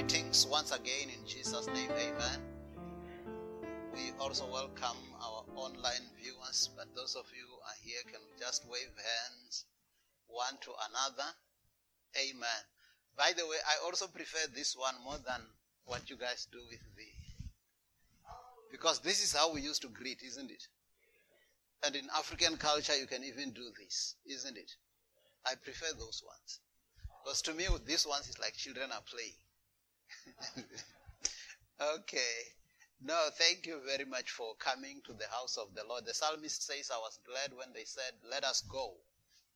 Greetings once again in Jesus' name, amen. We also welcome our online viewers, but those of you who are here can just wave hands one to another? Amen. By the way, I also prefer this one more than what you guys do with the. Because this is how we used to greet, isn't it? And in African culture, you can even do this, isn't it? I prefer those ones. Because to me, with these ones, it's like children are playing. okay. No, thank you very much for coming to the house of the Lord. The psalmist says, I was glad when they said, Let us go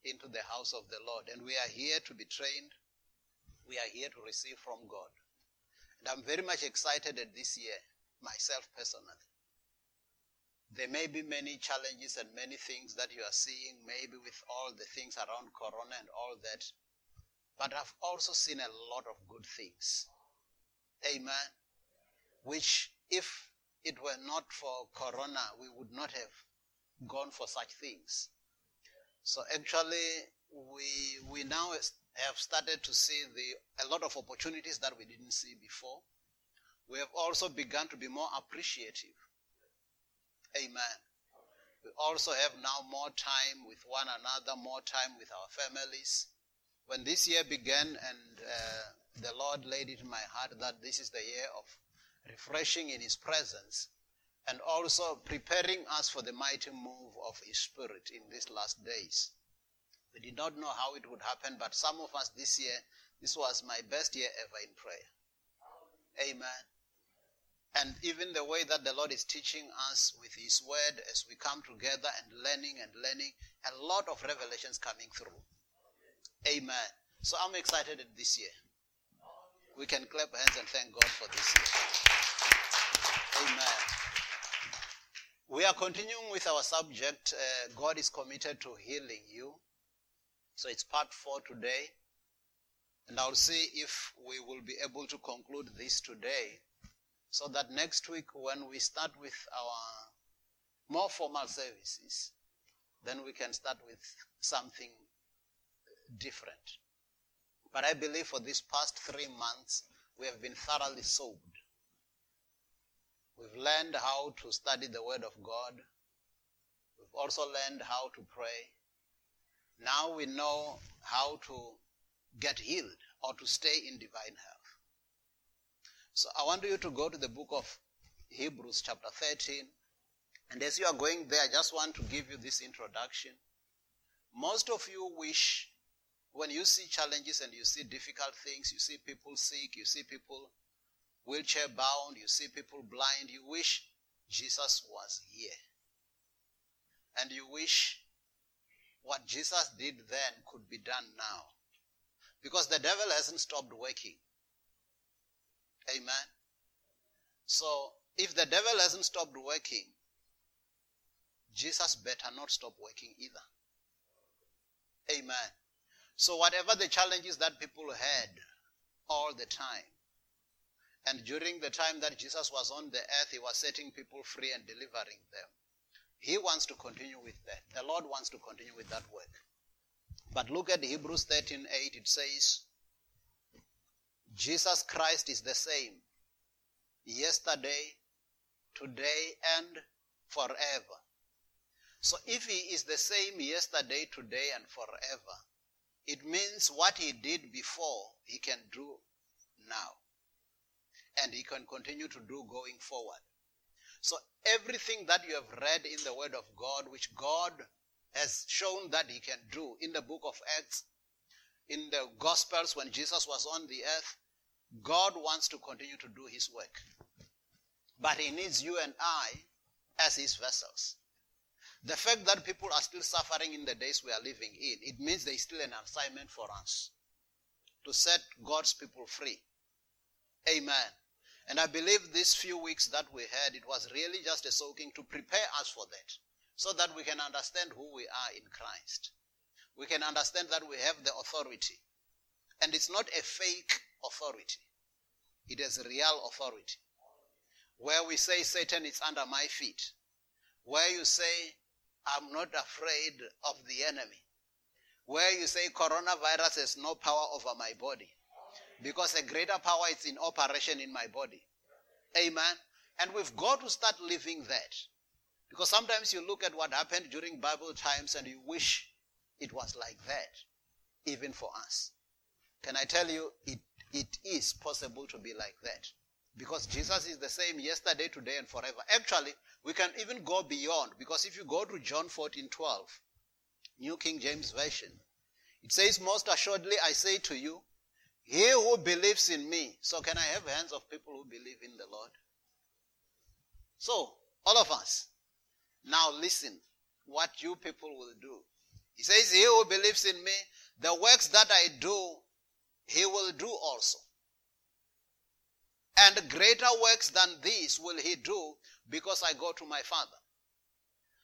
into the house of the Lord. And we are here to be trained. We are here to receive from God. And I'm very much excited at this year, myself personally. There may be many challenges and many things that you are seeing, maybe with all the things around Corona and all that. But I've also seen a lot of good things. Amen. Which, if it were not for Corona, we would not have gone for such things. So actually, we we now have started to see the a lot of opportunities that we didn't see before. We have also begun to be more appreciative. Amen. We also have now more time with one another, more time with our families. When this year began, and uh, the Lord laid it in my heart that this is the year of refreshing in His presence, and also preparing us for the mighty move of His Spirit in these last days. We did not know how it would happen, but some of us this year, this was my best year ever in prayer. Amen. And even the way that the Lord is teaching us with His Word as we come together and learning and learning, a lot of revelations coming through. Amen. So I'm excited this year. We can clap hands and thank God for this year. Amen. We are continuing with our subject. Uh, God is committed to healing you. So it's part four today. And I'll see if we will be able to conclude this today so that next week when we start with our more formal services, then we can start with something different. But I believe for these past three months, we have been thoroughly soaked. We've learned how to study the Word of God. We've also learned how to pray. Now we know how to get healed or to stay in divine health. So I want you to go to the book of Hebrews, chapter 13. And as you are going there, I just want to give you this introduction. Most of you wish, when you see challenges and you see difficult things, you see people sick, you see people wheelchair bound, you see people blind, you wish Jesus was here. And you wish what Jesus did then could be done now. Because the devil hasn't stopped working. Amen. So, if the devil hasn't stopped working, Jesus better not stop working either. Amen. So, whatever the challenges that people had all the time, and during the time that Jesus was on the earth, he was setting people free and delivering them. He wants to continue with that. The Lord wants to continue with that work. But look at Hebrews 13 8, it says, Jesus Christ is the same yesterday, today, and forever. So if he is the same yesterday, today, and forever, it means what he did before, he can do now. And he can continue to do going forward. So everything that you have read in the Word of God, which God has shown that he can do in the book of Acts, in the Gospels when Jesus was on the earth, God wants to continue to do his work. But he needs you and I as his vessels. The fact that people are still suffering in the days we are living in, it means there is still an assignment for us to set God's people free. Amen. And I believe these few weeks that we had, it was really just a soaking to prepare us for that, so that we can understand who we are in Christ. We can understand that we have the authority. And it's not a fake authority. It is real authority. Where we say Satan is under my feet. Where you say I'm not afraid of the enemy. Where you say coronavirus has no power over my body. Because a greater power is in operation in my body. Amen. And we've got to start living that. Because sometimes you look at what happened during Bible times and you wish it was like that, even for us. Can I tell you, it, it is possible to be like that. Because Jesus is the same yesterday, today, and forever. Actually, we can even go beyond. Because if you go to John 14 12, New King James Version, it says, Most assuredly I say to you, he who believes in me. So can I have hands of people who believe in the Lord? So, all of us, now listen what you people will do. He says, He who believes in me, the works that I do, he will do also. And greater works than these will he do because I go to my Father.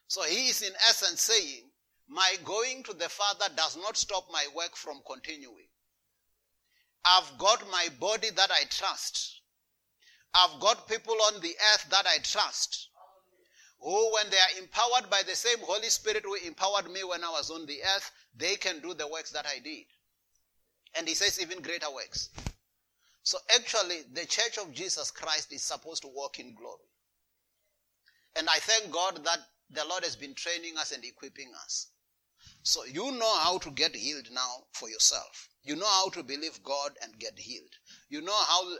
So he is in essence saying, My going to the Father does not stop my work from continuing. I've got my body that I trust. I've got people on the earth that I trust. Who, when they are empowered by the same Holy Spirit who empowered me when I was on the earth, they can do the works that I did. And he says, even greater works. So actually, the church of Jesus Christ is supposed to walk in glory. And I thank God that the Lord has been training us and equipping us. So you know how to get healed now for yourself. You know how to believe God and get healed. You know how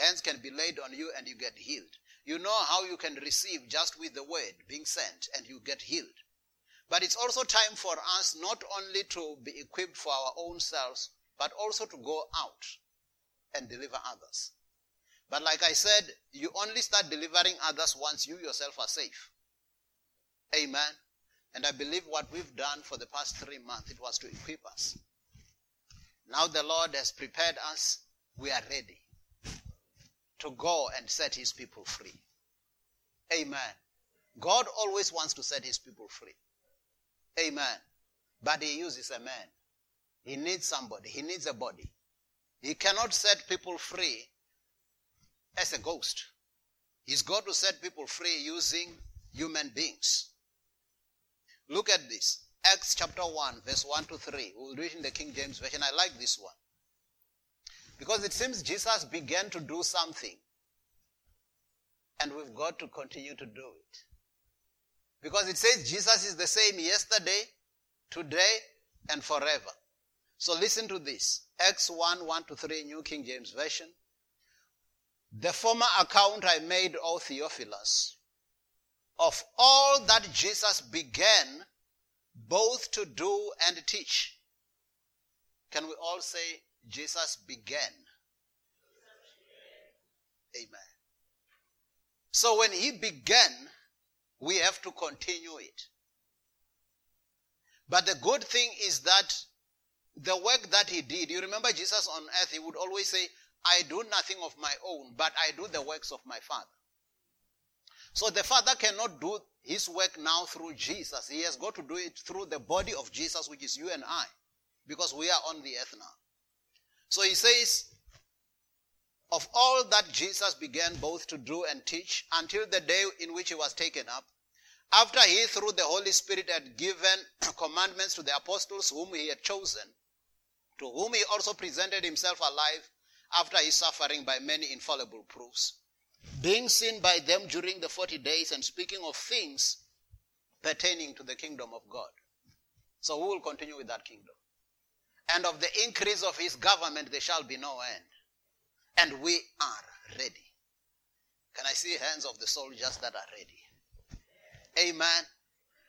hands can be laid on you and you get healed. You know how you can receive just with the word being sent and you get healed. But it's also time for us not only to be equipped for our own selves, but also to go out and deliver others. But like I said, you only start delivering others once you yourself are safe. Amen. And I believe what we've done for the past three months, it was to equip us. Now the Lord has prepared us. We are ready to go and set his people free. Amen. God always wants to set his people free. Amen. But he uses a man. He needs somebody. He needs a body. He cannot set people free as a ghost. He's got to set people free using human beings. Look at this. Acts chapter 1, verse 1 to 3. We'll read in the King James Version. I like this one. Because it seems Jesus began to do something. And we've got to continue to do it. Because it says Jesus is the same yesterday, today, and forever. So listen to this. Acts 1, 1 to 3, New King James Version. The former account I made, O Theophilus, of all that Jesus began both to do and teach. Can we all say Jesus began? Amen. So when he began, we have to continue it. But the good thing is that the work that he did, you remember Jesus on earth, he would always say, I do nothing of my own, but I do the works of my Father. So the Father cannot do his work now through Jesus. He has got to do it through the body of Jesus, which is you and I, because we are on the earth now. So he says, of all that Jesus began both to do and teach until the day in which he was taken up, after he, through the Holy Spirit, had given commandments to the apostles whom he had chosen, to whom he also presented himself alive after his suffering by many infallible proofs, being seen by them during the 40 days and speaking of things pertaining to the kingdom of God. So we will continue with that kingdom. And of the increase of his government there shall be no end. And we are ready. Can I see hands of the soldiers that are ready? Amen.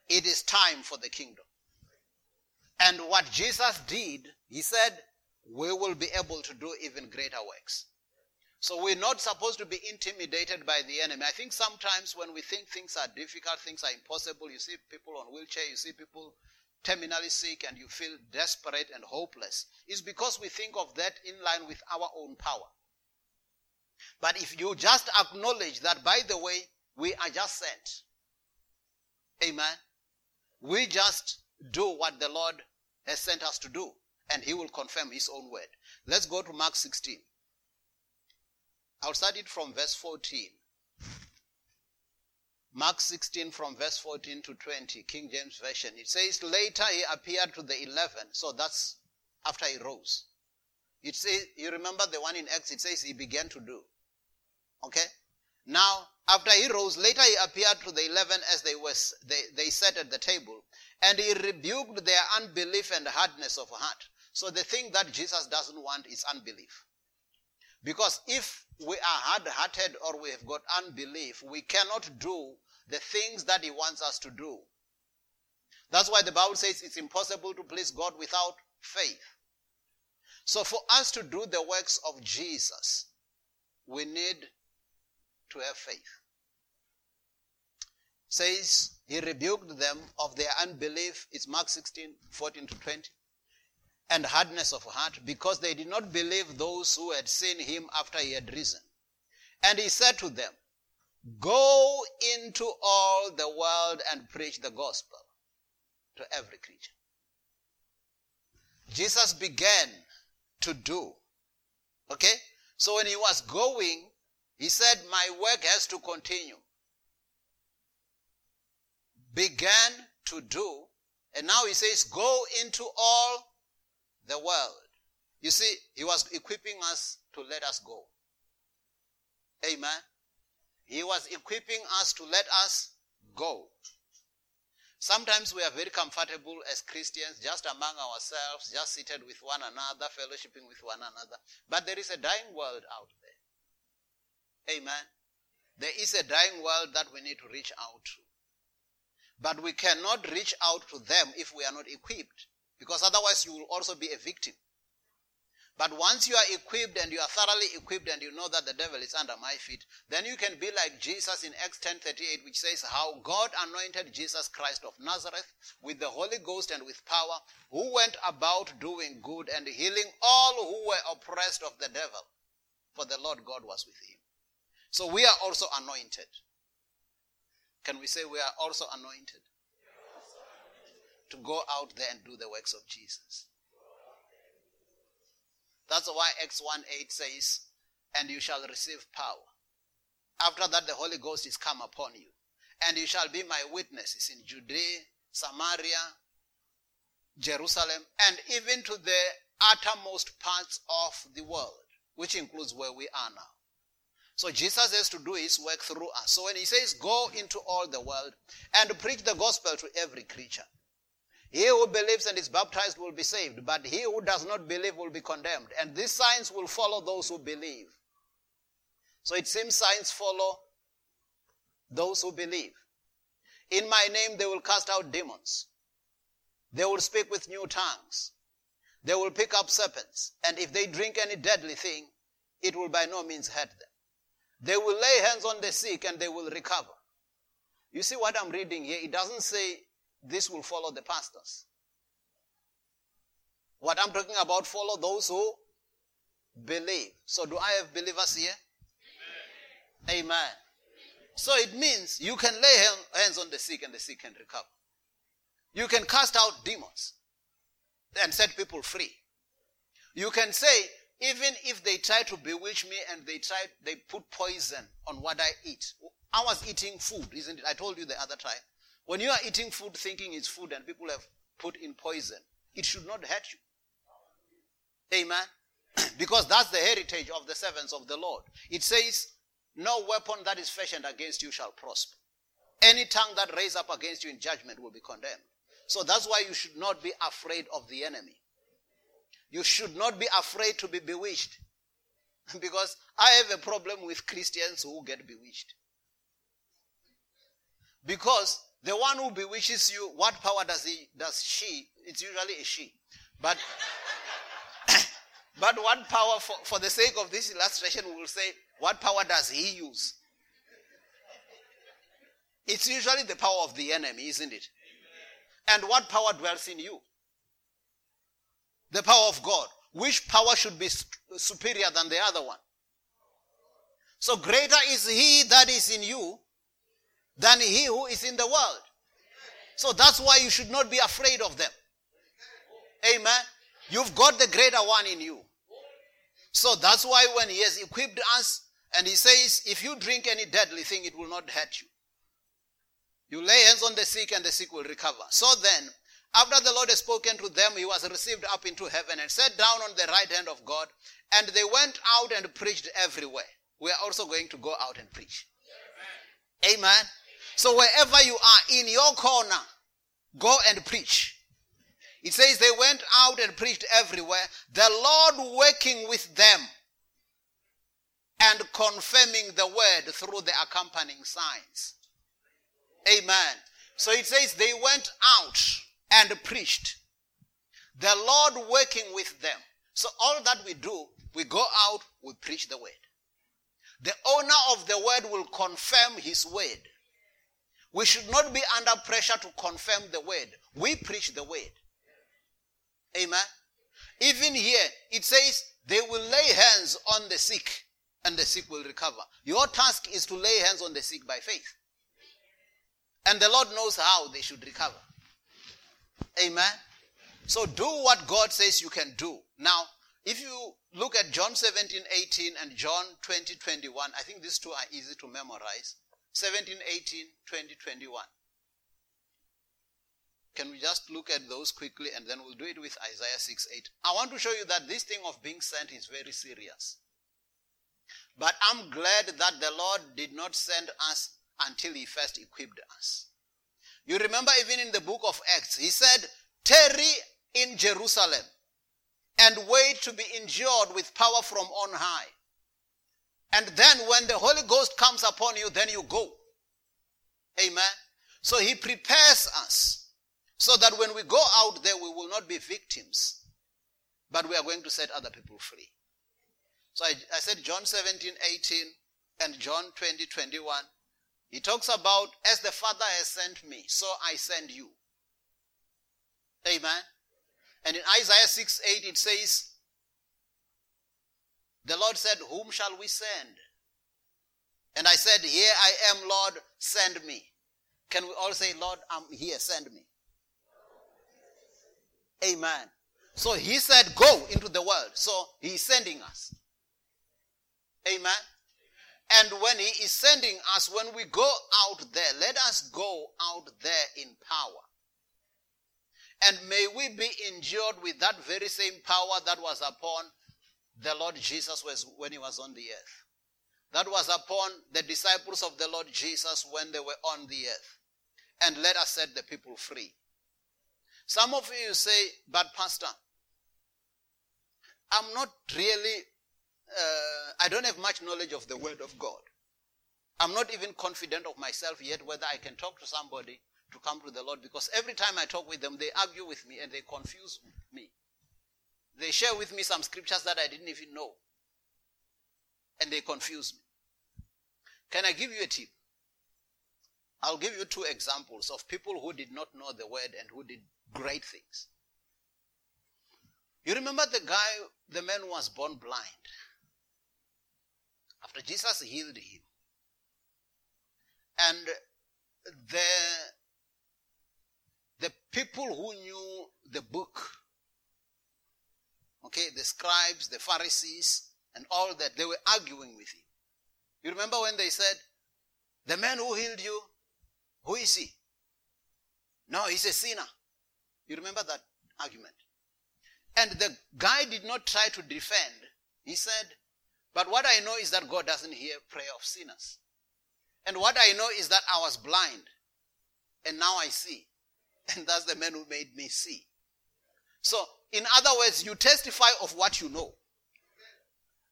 It is time for the kingdom. And what Jesus did, he said, we will be able to do even greater works. So we're not supposed to be intimidated by the enemy. I think sometimes when we think things are difficult, things are impossible, you see people on wheelchair, you see people terminally sick and you feel desperate and hopeless. It's because we think of that in line with our own power. But if you just acknowledge that, by the way, we are just sent. Amen. We just do what the Lord has sent us to do, and He will confirm His own word. Let's go to Mark 16. I'll start it from verse 14. Mark 16 from verse 14 to 20, King James Version. It says, Later he appeared to the eleven, so that's after he rose. It says, you remember the one in Acts, it says he began to do. Okay? Now, after he rose, later he appeared to the eleven as they were, they, they sat at the table, and he rebuked their unbelief and hardness of heart. So the thing that Jesus doesn't want is unbelief. Because if we are hard-hearted or we have got unbelief, we cannot do the things that he wants us to do. That's why the Bible says it's impossible to please God without faith. So for us to do the works of Jesus, we need to have faith. Says he rebuked them of their unbelief. It's Mark 16, 14 to 20. And hardness of heart because they did not believe those who had seen him after he had risen. And he said to them, Go into all the world and preach the gospel to every creature. Jesus began to do. Okay? So when he was going, he said, My work has to continue. Began to do. And now he says, Go into all the world. You see, he was equipping us to let us go. Amen. He was equipping us to let us go. Sometimes we are very comfortable as Christians just among ourselves, just seated with one another, fellowshipping with one another. But there is a dying world out there. Amen. There is a dying world that we need to reach out to. But we cannot reach out to them if we are not equipped, because otherwise you will also be a victim. But once you are equipped and you are thoroughly equipped and you know that the devil is under my feet, then you can be like Jesus in Acts 10:38 which says how God anointed Jesus Christ of Nazareth with the Holy Ghost and with power, who went about doing good and healing all who were oppressed of the devil, for the Lord God was with him. So we are also anointed. Can we say we are also anointed? To go out there and do the works of Jesus. That's why Acts 1 8 says, And you shall receive power. After that, the Holy Ghost is come upon you. And you shall be my witnesses in Judea, Samaria, Jerusalem, and even to the uttermost parts of the world, which includes where we are now. So Jesus has to do his work through us. So when he says, Go into all the world and preach the gospel to every creature, he who believes and is baptized will be saved, but he who does not believe will be condemned. And these signs will follow those who believe. So it seems signs follow those who believe. In my name they will cast out demons. They will speak with new tongues. They will pick up serpents. And if they drink any deadly thing, it will by no means hurt them. They will lay hands on the sick and they will recover. You see what I'm reading here? It doesn't say this will follow the pastors. What I'm talking about, follow those who believe. So, do I have believers here? Amen. Amen. So, it means you can lay hands on the sick and the sick can recover. You can cast out demons and set people free. You can say, even if they try to bewitch me and they try, they put poison on what I eat. I was eating food, isn't it? I told you the other time. When you are eating food thinking it's food and people have put in poison, it should not hurt you. Amen. because that's the heritage of the servants of the Lord. It says, No weapon that is fashioned against you shall prosper. Any tongue that raise up against you in judgment will be condemned. So that's why you should not be afraid of the enemy. You should not be afraid to be bewitched. because I have a problem with Christians who get bewitched. Because the one who bewitches you, what power does he, does she? It's usually a she. But, but what power, for, for the sake of this illustration, we will say, what power does he use? It's usually the power of the enemy, isn't it? And what power dwells in you? The power of God. Which power should be superior than the other one? So greater is he that is in you than he who is in the world. So that's why you should not be afraid of them. Amen. You've got the greater one in you. So that's why when he has equipped us and he says, if you drink any deadly thing, it will not hurt you. You lay hands on the sick and the sick will recover. So then, After the Lord had spoken to them, he was received up into heaven and sat down on the right hand of God. And they went out and preached everywhere. We are also going to go out and preach. Amen. Amen. So wherever you are, in your corner, go and preach. It says they went out and preached everywhere, the Lord working with them and confirming the word through the accompanying signs. Amen. So it says they went out and preached. The Lord working with them. So all that we do, we go out, we preach the word. The owner of the word will confirm his word. We should not be under pressure to confirm the word. We preach the word. Amen. Even here, it says they will lay hands on the sick and the sick will recover. Your task is to lay hands on the sick by faith. And the Lord knows how they should recover. Amen. So do what God says you can do. Now, if you look at John 17, 18 and John 20, 21, I think these two are easy to memorize. 17, 18, 20, 21. Can we just look at those quickly and then we'll do it with Isaiah 6, 8. I want to show you that this thing of being sent is very serious. But I'm glad that the Lord did not send us until he first equipped us. You remember even in the book of Acts, he said, tarry in Jerusalem and wait to be endured with power from on high. And then when the Holy Ghost comes upon you, then you go. Amen. So he prepares us so that when we go out there, we will not be victims, but we are going to set other people free. So I, I said John 17, 18 and John 20, 21. He talks about, as the Father has sent me, so I send you. Amen. And in Isaiah 6, 8, it says, the Lord said, Whom shall we send? And I said, Here I am, Lord, send me. Can we all say, Lord, I'm here, send me? Amen. So he said, Go into the world. So he's sending us. Amen. And when he is sending us, when we go out there, let us go out there in power. And may we be endured with that very same power that was upon the Lord Jesus was when he was on the earth. That was upon the disciples of the Lord Jesus when they were on the earth. And let us set the people free. Some of you say, but pastor, I'm not really uh, I don't have much knowledge of the Word of God. I'm not even confident of myself yet whether I can talk to somebody to come to the Lord because every time I talk with them, they argue with me and they confuse me. They share with me some scriptures that I didn't even know. And they confuse me. Can I give you a tip? I'll give you two examples of people who did not know the word and who did great things. You remember the guy, the man who was born blind. After Jesus healed him. And the, the people who knew the book, okay, the scribes, the Pharisees, and all that, they were arguing with him. You remember when they said, The man who healed you, who is he? No, he's a sinner. You remember that argument? And the guy did not try to defend. He said, but what I know is that God doesn't hear prayer of sinners. And what I know is that I was blind and now I see. And that's the man who made me see. So, in other words, you testify of what you know.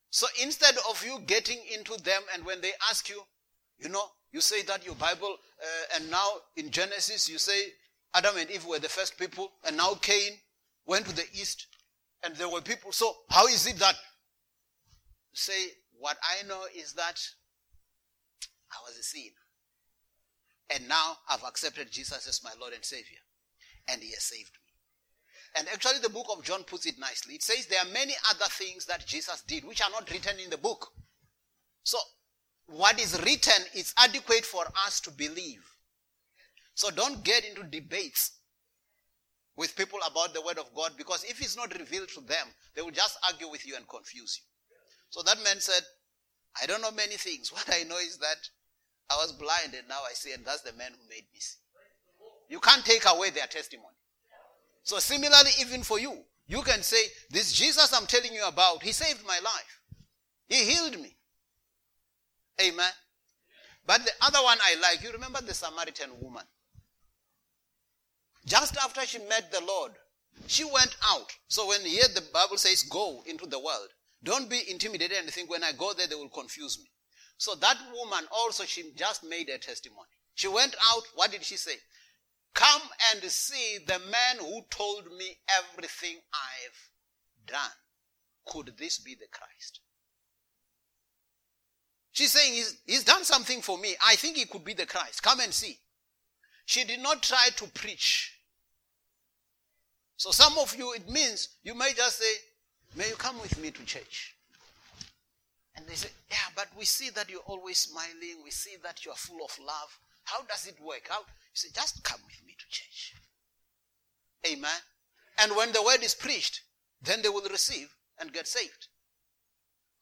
So instead of you getting into them and when they ask you, you know, you say that your Bible, uh, and now in Genesis you say Adam and Eve were the first people, and now Cain went to the east, and there were people. So how is it that say, What I know is that I was a sinner. And now I've accepted Jesus as my Lord and Savior. And He has saved me. And actually, the book of John puts it nicely. It says there are many other things that Jesus did which are not written in the book. So, what is written is adequate for us to believe. So, don't get into debates with people about the Word of God because if it's not revealed to them, they will just argue with you and confuse you. So that man said, I don't know many things. What I know is that I was blind and now I see, and that's the man who made me see. You can't take away their testimony. So similarly, even for you, you can say, this Jesus I'm telling you about, he saved my life. He healed me. Amen. But the other one I like, you remember the Samaritan woman? Just after she met the Lord, she went out. So when here the Bible says go into the world, don't be intimidated and think when I go there they will confuse me. So that woman also, she just made a testimony. She went out, what did she say? Come and see the man who told me everything I've done. Could this be the Christ? She's saying he's, he's done something for me. I think he could be the Christ. Come and see. She did not try to preach. So some of you, it means you may just say, may you come with me to church. And they say, yeah, but we see that you're always smiling. We see that you're full of love. How does it work? How? You say, just come with me to church. Amen. And when the word is preached, then they will receive and get saved.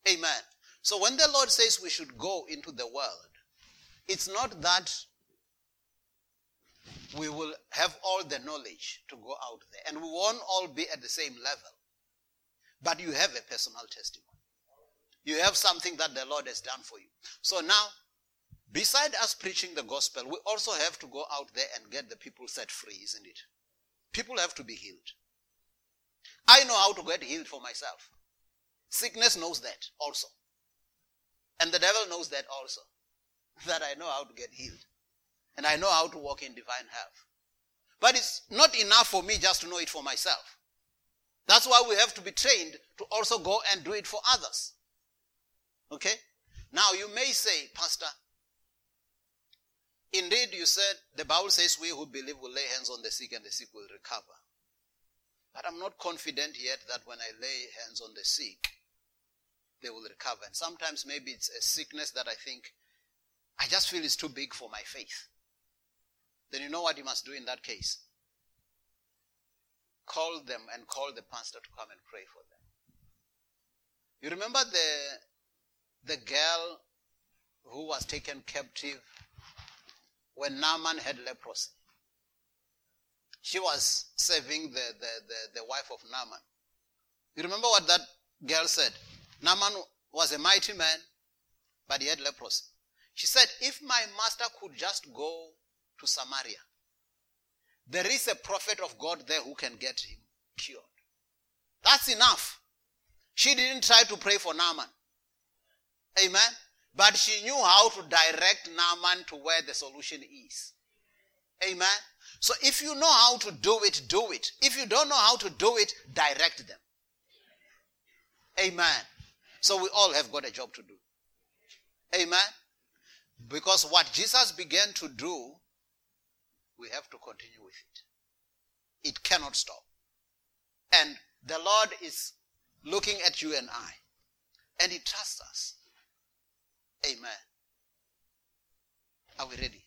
Amen. So when the Lord says we should go into the world, it's not that we will have all the knowledge to go out there and we won't all be at the same level. But you have a personal testimony. You have something that the Lord has done for you. So now, beside us preaching the gospel, we also have to go out there and get the people set free, isn't it? People have to be healed. I know how to get healed for myself. Sickness knows that also. And the devil knows that also. That I know how to get healed. And I know how to walk in divine health. But it's not enough for me just to know it for myself. That's why we have to be trained to also go and do it for others. Okay? Now you may say, Pastor, indeed you said the Bible says we who believe will lay hands on the sick and the sick will recover. But I'm not confident yet that when I lay hands on the sick, they will recover. And sometimes maybe it's a sickness that I think I just feel is too big for my faith. Then you know what you must do in that case? Call them and call the pastor to come and pray for them. You remember the, the girl who was taken captive when Naaman had leprosy? She was saving the, the, the, the wife of Naaman. You remember what that girl said? Naaman was a mighty man, but he had leprosy. She said, If my master could just go to Samaria, there is a prophet of God there who can get him cured. That's enough. She didn't try to pray for Naaman. Amen. But she knew how to direct Naaman to where the solution is. Amen. So if you know how to do it, do it. If you don't know how to do it, direct them. Amen. So we all have got a job to do. Amen. Because what Jesus began to do, we have to continue with it. It cannot stop. And the Lord is looking at you and I, and He trusts us. Amen. Are we ready?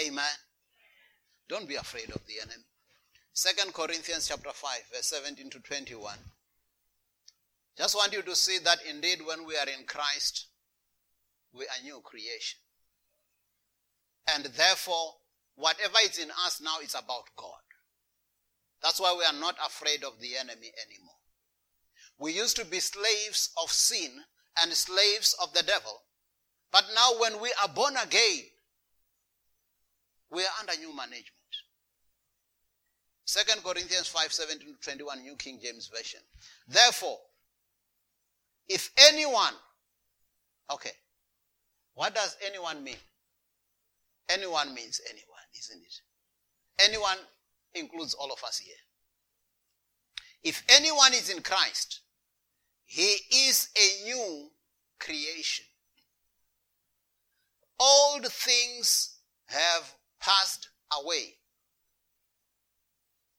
Amen. Don't be afraid of the enemy. Second Corinthians chapter 5, verse 17 to 21. Just want you to see that indeed when we are in Christ, we are new creation. And therefore, whatever is in us now is about God. That's why we are not afraid of the enemy anymore. We used to be slaves of sin and slaves of the devil. But now when we are born again, we are under new management. Second Corinthians 5, 17 to 21, New King James Version. Therefore, if anyone, okay, what does anyone mean? Anyone means anyone, isn't it? Anyone includes all of us here. If anyone is in Christ, he is a new creation. Old things have passed away.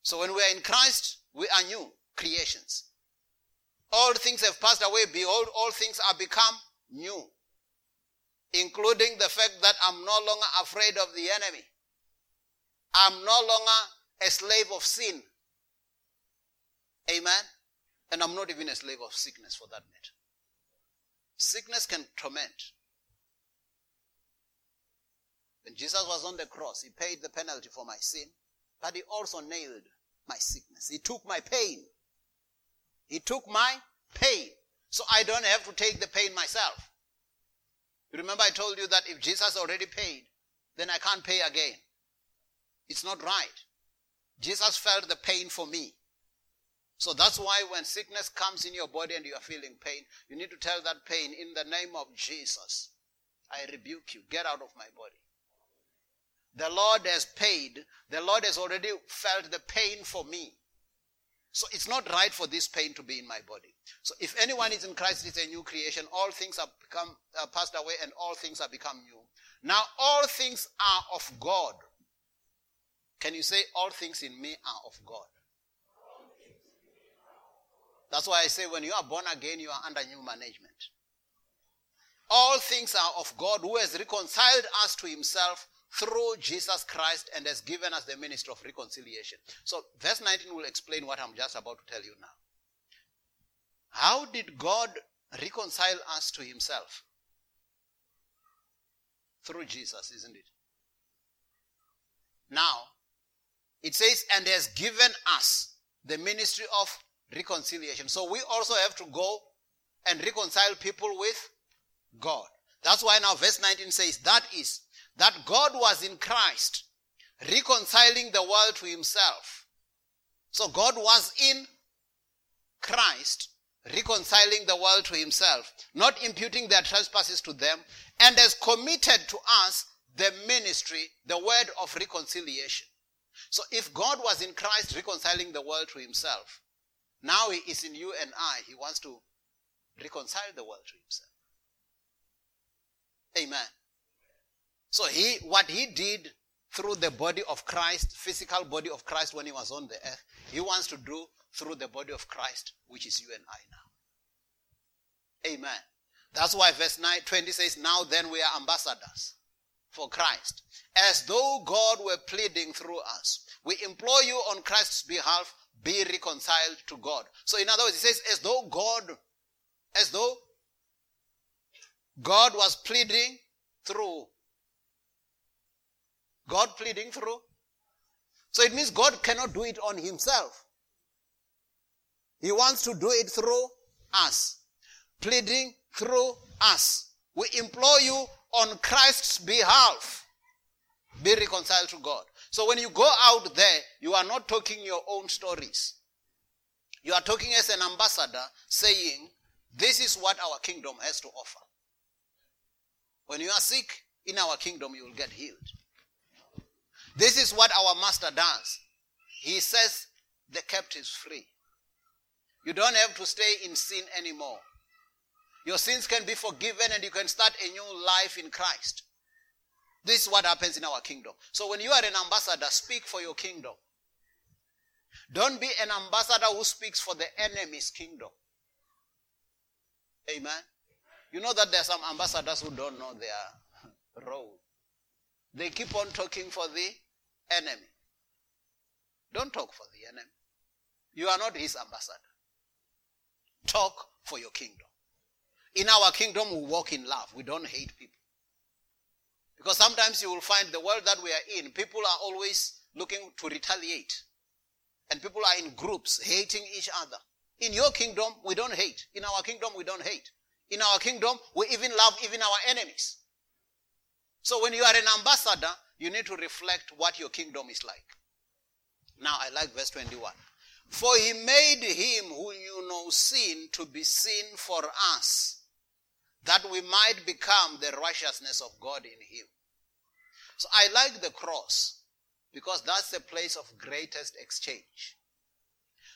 So when we are in Christ, we are new creations. All things have passed away. Behold, all things are become new. Including the fact that I'm no longer afraid of the enemy. I'm no longer a slave of sin. Amen. And I'm not even a slave of sickness for that matter. Sickness can torment. When Jesus was on the cross, he paid the penalty for my sin. but he also nailed my sickness. He took my pain. He took my pain. So I don't have to take the pain myself. You remember I told you that if Jesus already paid, then I can't pay again. It's not right. Jesus felt the pain for me. So that's why when sickness comes in your body and you are feeling pain, you need to tell that pain in the name of Jesus. I rebuke you. Get out of my body. The Lord has paid. The Lord has already felt the pain for me. So it's not right for this pain to be in my body. So if anyone is in Christ, it's a new creation. All things have become passed away, and all things have become new. Now all things are of God. Can you say all things in me are of God? That's why I say when you are born again, you are under new management. All things are of God who has reconciled us to himself through Jesus Christ and has given us the ministry of reconciliation. So, verse 19 will explain what I'm just about to tell you now. How did God reconcile us to himself? Through Jesus, isn't it? Now, it says, and has given us the ministry of reconciliation. So we also have to go and reconcile people with God. That's why now verse 19 says, that is, that God was in Christ, reconciling the world to himself. So God was in Christ, reconciling the world to himself, not imputing their trespasses to them, and has committed to us the ministry, the word of reconciliation. So if God was in Christ reconciling the world to himself, now he is in you and I. He wants to reconcile the world to himself. Amen. So he, what he did through the body of Christ, physical body of Christ when he was on the earth, he wants to do through the body of Christ, which is you and I now. Amen. That's why verse 9, 20 says, Now then we are ambassadors for Christ, as though God were pleading through us. We implore you on Christ's behalf, be reconciled to God. So in other words, he says, as though God, as though God was pleading through. God pleading through. So it means God cannot do it on himself. He wants to do it through us. Pleading through us. We implore you on Christ's behalf. Be reconciled to God. So when you go out there, you are not talking your own stories. You are talking as an ambassador saying, this is what our kingdom has to offer. When you are sick in our kingdom, you will get healed. This is what our master does. He says the captives free. You don't have to stay in sin anymore. Your sins can be forgiven and you can start a new life in Christ. This is what happens in our kingdom. So when you are an ambassador, speak for your kingdom. Don't be an ambassador who speaks for the enemy's kingdom. Amen. You know that there are some ambassadors who don't know their role. They keep on talking for the enemy. Don't talk for the enemy. You are not his ambassador. Talk for your kingdom. In our kingdom, we walk in love. We don't hate people. Because sometimes you will find the world that we are in, people are always looking to retaliate. And people are in groups hating each other. In your kingdom, we don't hate. In our kingdom, we don't hate. In our kingdom, we even love even our enemies. So when you are an ambassador, you need to reflect what your kingdom is like. Now, I like verse 21. For he made him who knew no sin to be sin for us, that we might become the righteousness of God in him. So I like the cross because that's the place of greatest exchange.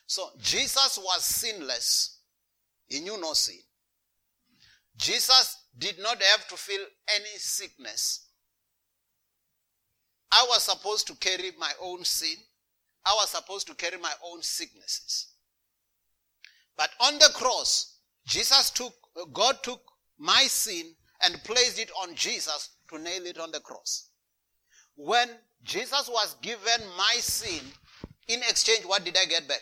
So Jesus was sinless. He knew no sin. Jesus did not have to feel any sickness. I was supposed to carry my own sin. I was supposed to carry my own sicknesses. But on the cross, Jesus took, God took my sin and placed it on Jesus to nail it on the cross. When Jesus was given my sin, in exchange, what did I get back?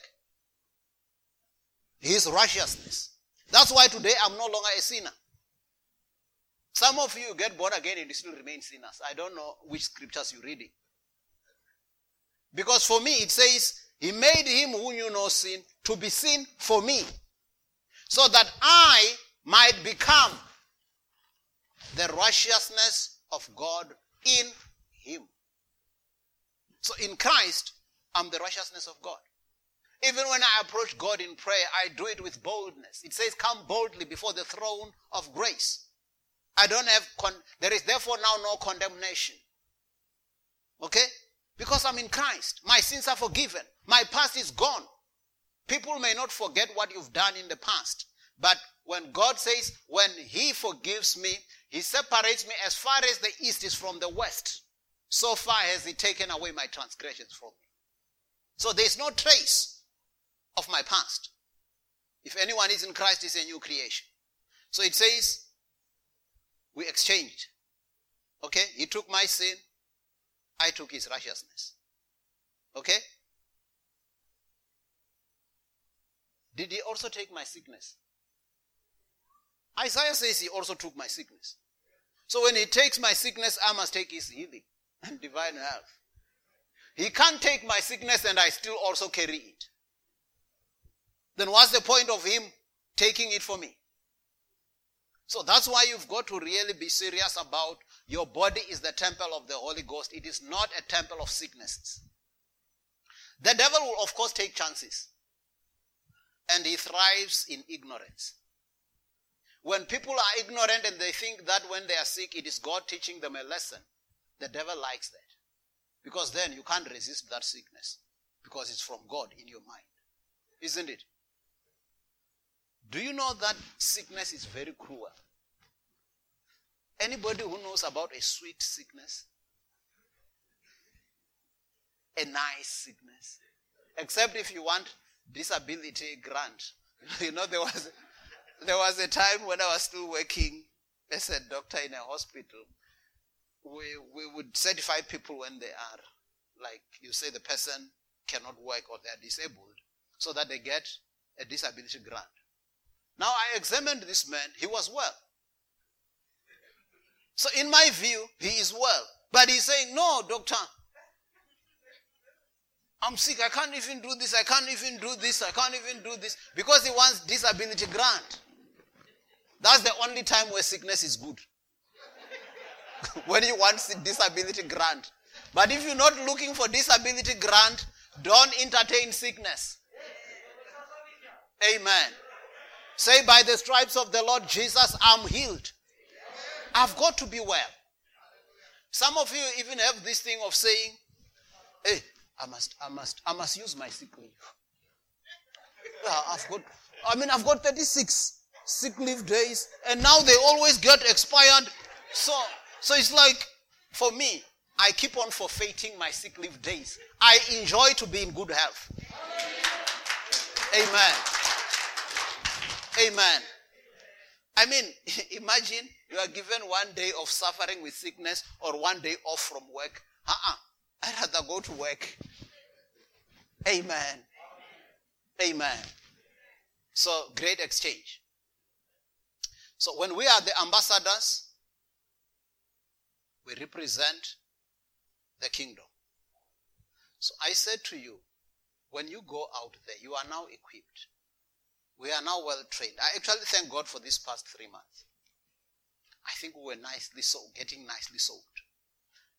His righteousness. That's why today I'm no longer a sinner. Some of you get born again and still remain sinners. I don't know which scriptures you're reading. Because for me, it says, He made him who knew no sin to be sin for me, so that I might become the righteousness of God in him. So in Christ, I'm the righteousness of God. Even when I approach God in prayer, I do it with boldness. It says, come boldly before the throne of grace. I don't have, con- there is therefore now no condemnation. Okay? Because I'm in Christ. My sins are forgiven. My past is gone. People may not forget what you've done in the past. But when God says, when He forgives me, He separates me as far as the east is from the west. So far has He taken away my transgressions from me. So there's no trace of my past. If anyone is in Christ, is a new creation. So it says, we exchanged. Okay? He took my sin, I took his righteousness. Okay? Did he also take my sickness? Isaiah says he also took my sickness. So when he takes my sickness, I must take his healing and divine health. He can't take my sickness and I still also carry it. Then what's the point of him taking it for me? So that's why you've got to really be serious about your body is the temple of the Holy Ghost. It is not a temple of sicknesses. The devil will of course take chances. And he thrives in ignorance. When people are ignorant and they think that when they are sick, it is God teaching them a lesson, the devil likes that. Because then you can't resist that sickness. Because it's from God in your mind. Isn't it? Do you know that sickness is very cruel? Anybody who knows about a sweet sickness? A nice sickness? Except if you want disability grant. You know, there was there was a time when I was still working as a doctor in a hospital. We, we would certify people when they are, like you say, the person cannot work or they are disabled, so that they get a disability grant. Now I examined this man, he was well. So in my view, he is well. But he's saying, no, doctor, I'm sick. I can't even do this. I can't even do this. I can't even do this. Because he wants disability grant. That's the only time where sickness is good. when you want disability grant. But if you're not looking for disability grant, don't entertain sickness. Amen. Say, by the stripes of the Lord Jesus, I'm healed. I've got to be well. Some of you even have this thing of saying, hey, I must, I must, I must use my sick leave. I've got, I mean, I've got 36 sick leave days, and now they always get expired. So, so it's like, for me, I keep on forfeiting my sick leave days. I enjoy to be in good health. Amen. Amen. I mean, imagine you are given one day of suffering with sickness or one day off from work. Uh-uh. I'd rather go to work. Amen. Amen. So, great exchange. So when we are the ambassadors, we represent the kingdom. So I said to you, when you go out there, you are now equipped. We are now well trained. I actually thank God for these past three months. I think we were nicely sold, getting nicely sold.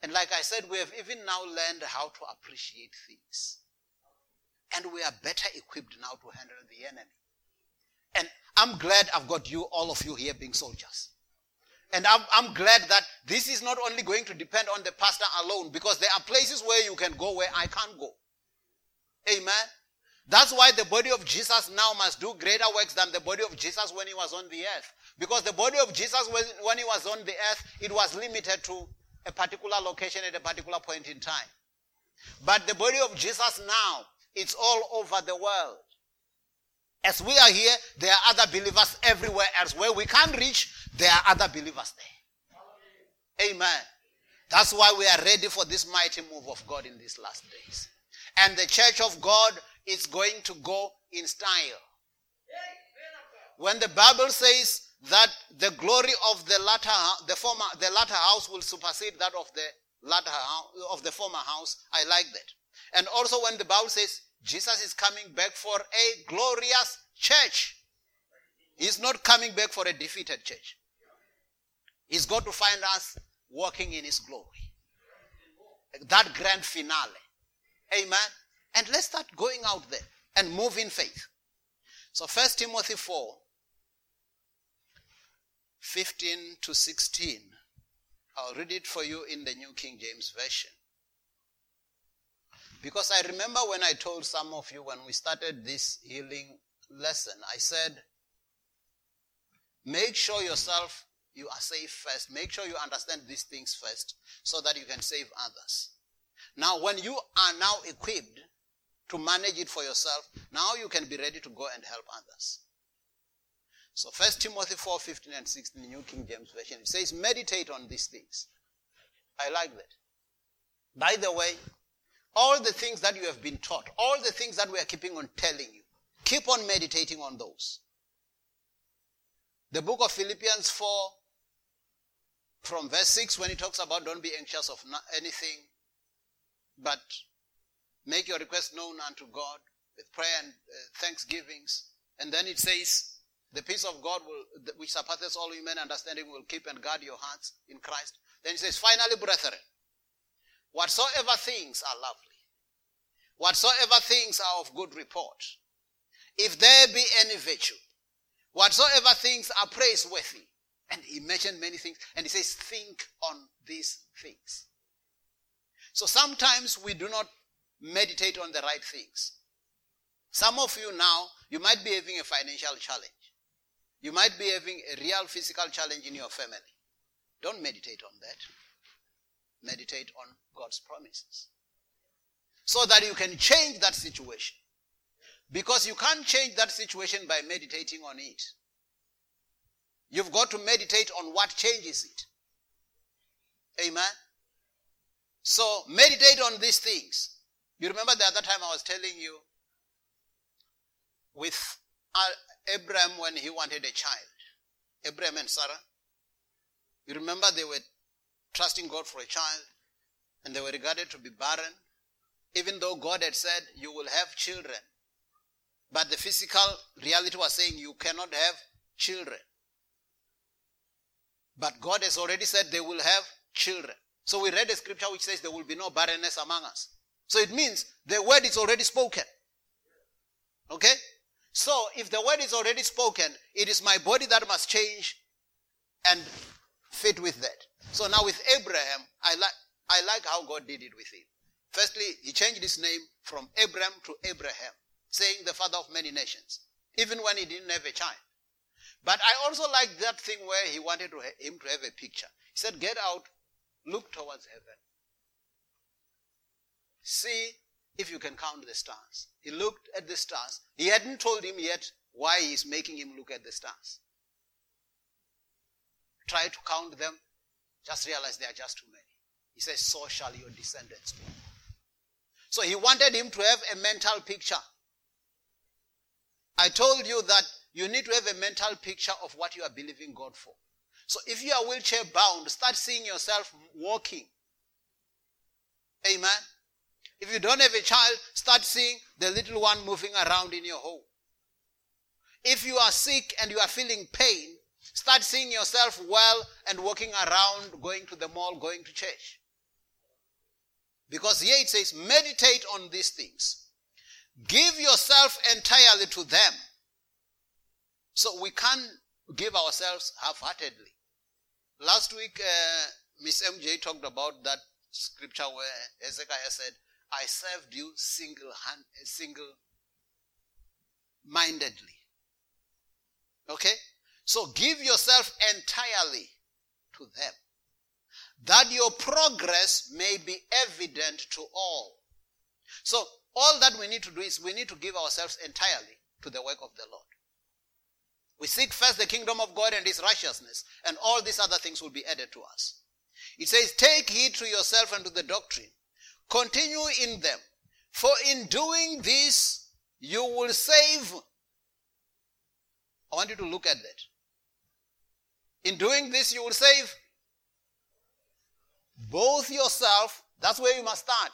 And like I said, we have even now learned how to appreciate things. And we are better equipped now to handle the enemy. And I'm glad I've got you, all of you here being soldiers. And I'm, I'm, glad that this is not only going to depend on the pastor alone because there are places where you can go where I can't go. Amen. That's why the body of Jesus now must do greater works than the body of Jesus when he was on the earth. Because the body of Jesus, when he was on the earth, it was limited to a particular location at a particular point in time. But the body of Jesus now, it's all over the world. As we are here, there are other believers everywhere else. Where we can't reach, there are other believers there. Amen. That's why we are ready for this mighty move of God in these last days. And the church of God is going to go in style. When the Bible says that the glory of the latter, the former, the latter house will supersede that of the latter of the former house, I like that. And also when the Bible says Jesus is coming back for a glorious church, he's not coming back for a defeated church. He's got to find us walking in his glory. That grand finale. Amen. And let's start going out there and move in faith. So First Timothy 4, 15 to 16. I'll read it for you in the New King James Version. Because I remember when I told some of you when we started this healing lesson, I said, make sure yourself you are safe first. Make sure you understand these things first so that you can save others. Now, when you are now equipped to manage it for yourself, now you can be ready to go and help others. So First Timothy 4, 15 and 16, New King James Version, it says, meditate on these things. I like that. By the way, all the things that you have been taught, all the things that we are keeping on telling you, keep on meditating on those. The book of Philippians 4, from verse 6, when he talks about don't be anxious of anything, but make your request known unto God with prayer and uh, thanksgivings. And then it says, the peace of God will, which surpasses all human understanding will keep and guard your hearts in Christ. Then it says, finally, brethren, whatsoever things are lovely, whatsoever things are of good report, if there be any virtue, whatsoever things are praiseworthy, and he mentioned many things, and he says, think on these things. So sometimes we do not meditate on the right things. Some of you now, you might be having a financial challenge. You might be having a real physical challenge in your family. Don't meditate on that. Meditate on God's promises. So that you can change that situation. Because you can't change that situation by meditating on it. You've got to meditate on what changes it. Amen. So meditate on these things. You remember the other time I was telling you with uh, Abraham when he wanted a child. Abraham and Sarah. You remember they were trusting God for a child and they were regarded to be barren. Even though God had said, You will have children. But the physical reality was saying, You cannot have children. But God has already said they will have children. So we read a scripture which says there will be no barrenness among us. So it means the word is already spoken. Okay? So if the word is already spoken, it is my body that must change and fit with that. So now with Abraham, I like I like how God did it with him. Firstly, he changed his name from Abram to Abraham, saying the father of many nations, even when he didn't have a child. But I also like that thing where he wanted to ha- him to have a picture. He said, Get out, look towards heaven. See if you can count the stars. He looked at the stars. He hadn't told him yet why he's making him look at the stars. Try to count them. Just realize they are just too many. He says, So shall your descendants be. So he wanted him to have a mental picture. I told you that you need to have a mental picture of what you are believing God for. So if you are wheelchair bound, start seeing yourself walking. Amen. If you don't have a child, start seeing the little one moving around in your home. If you are sick and you are feeling pain, start seeing yourself well and walking around, going to the mall, going to church. Because here it says, meditate on these things. Give yourself entirely to them. So we can't give ourselves half-heartedly. Last week, uh, Miss MJ talked about that scripture where Hezekiah said, I served you single hand, single mindedly. Okay? So give yourself entirely to them that your progress may be evident to all. So all that we need to do is we need to give ourselves entirely to the work of the Lord. We seek first the kingdom of God and his righteousness, and all these other things will be added to us. It says, Take heed to yourself and to the doctrine. Continue in them. For in doing this, you will save. I want you to look at that. In doing this, you will save both yourself, that's where you must start,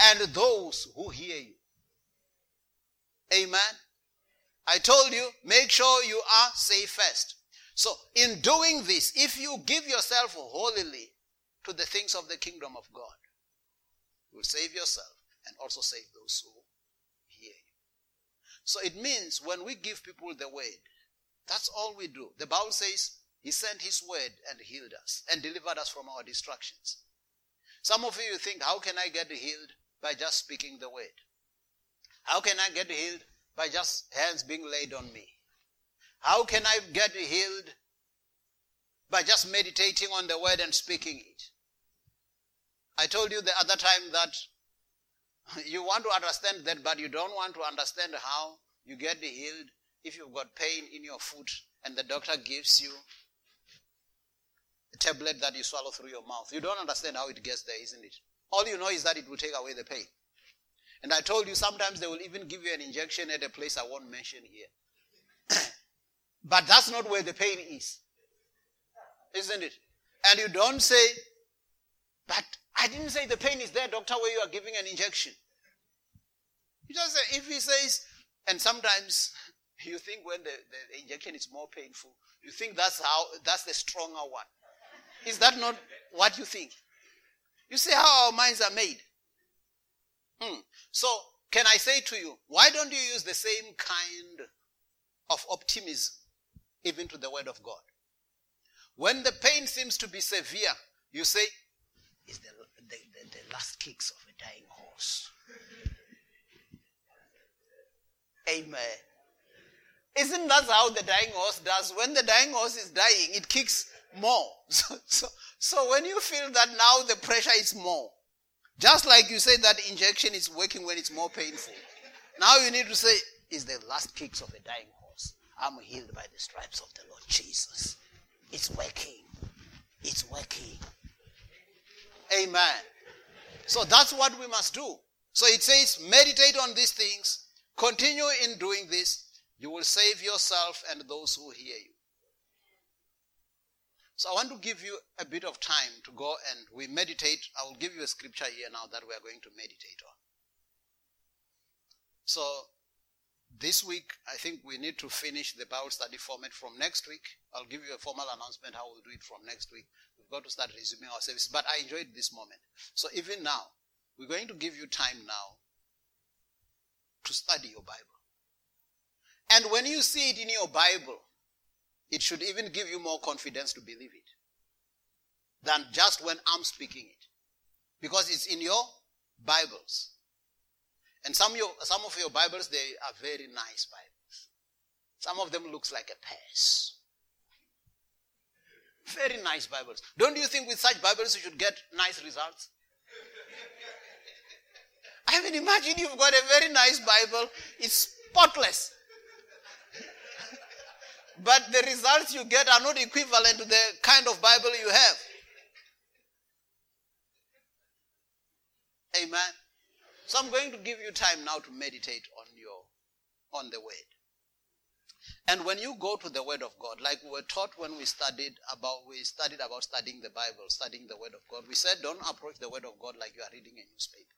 and those who hear you. Amen. I told you, make sure you are safe first. So, in doing this, if you give yourself wholly to the things of the kingdom of God, you will save yourself and also save those who hear you. So, it means when we give people the word, that's all we do. The Bible says, He sent His word and healed us and delivered us from our distractions. Some of you think, how can I get healed? By just speaking the word. How can I get healed? By just hands being laid on me. How can I get healed? By just meditating on the word and speaking it. I told you the other time that you want to understand that, but you don't want to understand how you get healed if you've got pain in your foot and the doctor gives you tablet that you swallow through your mouth. You don't understand how it gets there, isn't it? All you know is that it will take away the pain. And I told you sometimes they will even give you an injection at a place I won't mention here. but that's not where the pain is. Isn't it? And you don't say, but I didn't say the pain is there, doctor, where you are giving an injection. You just say, if he says, and sometimes you think when the, the injection is more painful, you think that's how, that's the stronger one. Is that not what you think? You see how our minds are made. Hmm. So, can I say to you, why don't you use the same kind of optimism even to the word of God? When the pain seems to be severe, you say, it's the, the, the, the last kicks of a dying horse. Amen. Isn't that how the dying horse does? When the dying horse is dying, it kicks more. So, so, so when you feel that now the pressure is more, just like you say that injection is working when it's more painful. Now you need to say, is the last kicks of a dying horse. I'm healed by the stripes of the Lord Jesus. It's working. It's working. Amen. So that's what we must do. So it says, meditate on these things, continue in doing this, you will save yourself and those who hear you. So I want to give you a bit of time to go and we meditate. I will give you a scripture here now that we are going to meditate on. So this week, I think we need to finish the Bible study format from next week. I'll give you a formal announcement how we'll do it from next week. We've got to start resuming our service, but I enjoyed this moment. So even now, we're going to give you time now to study your Bible. And when you see it in your Bible, it should even give you more confidence to believe it than just when I'm speaking it. Because it's in your Bibles. And some of your, some of your Bibles, they are very nice Bibles. Some of them looks like a purse. Very nice Bibles. Don't you think with such Bibles you should get nice results? I mean, imagine you've got a very nice Bible, it's spotless but the results you get are not equivalent to the kind of Bible you have. Amen. So I'm going to give you time now to meditate on your on the word. And when you go to the word of God, like we were taught when we studied about we studied about studying the Bible, studying the word of God, we said don't approach the word of God like you are reading a newspaper.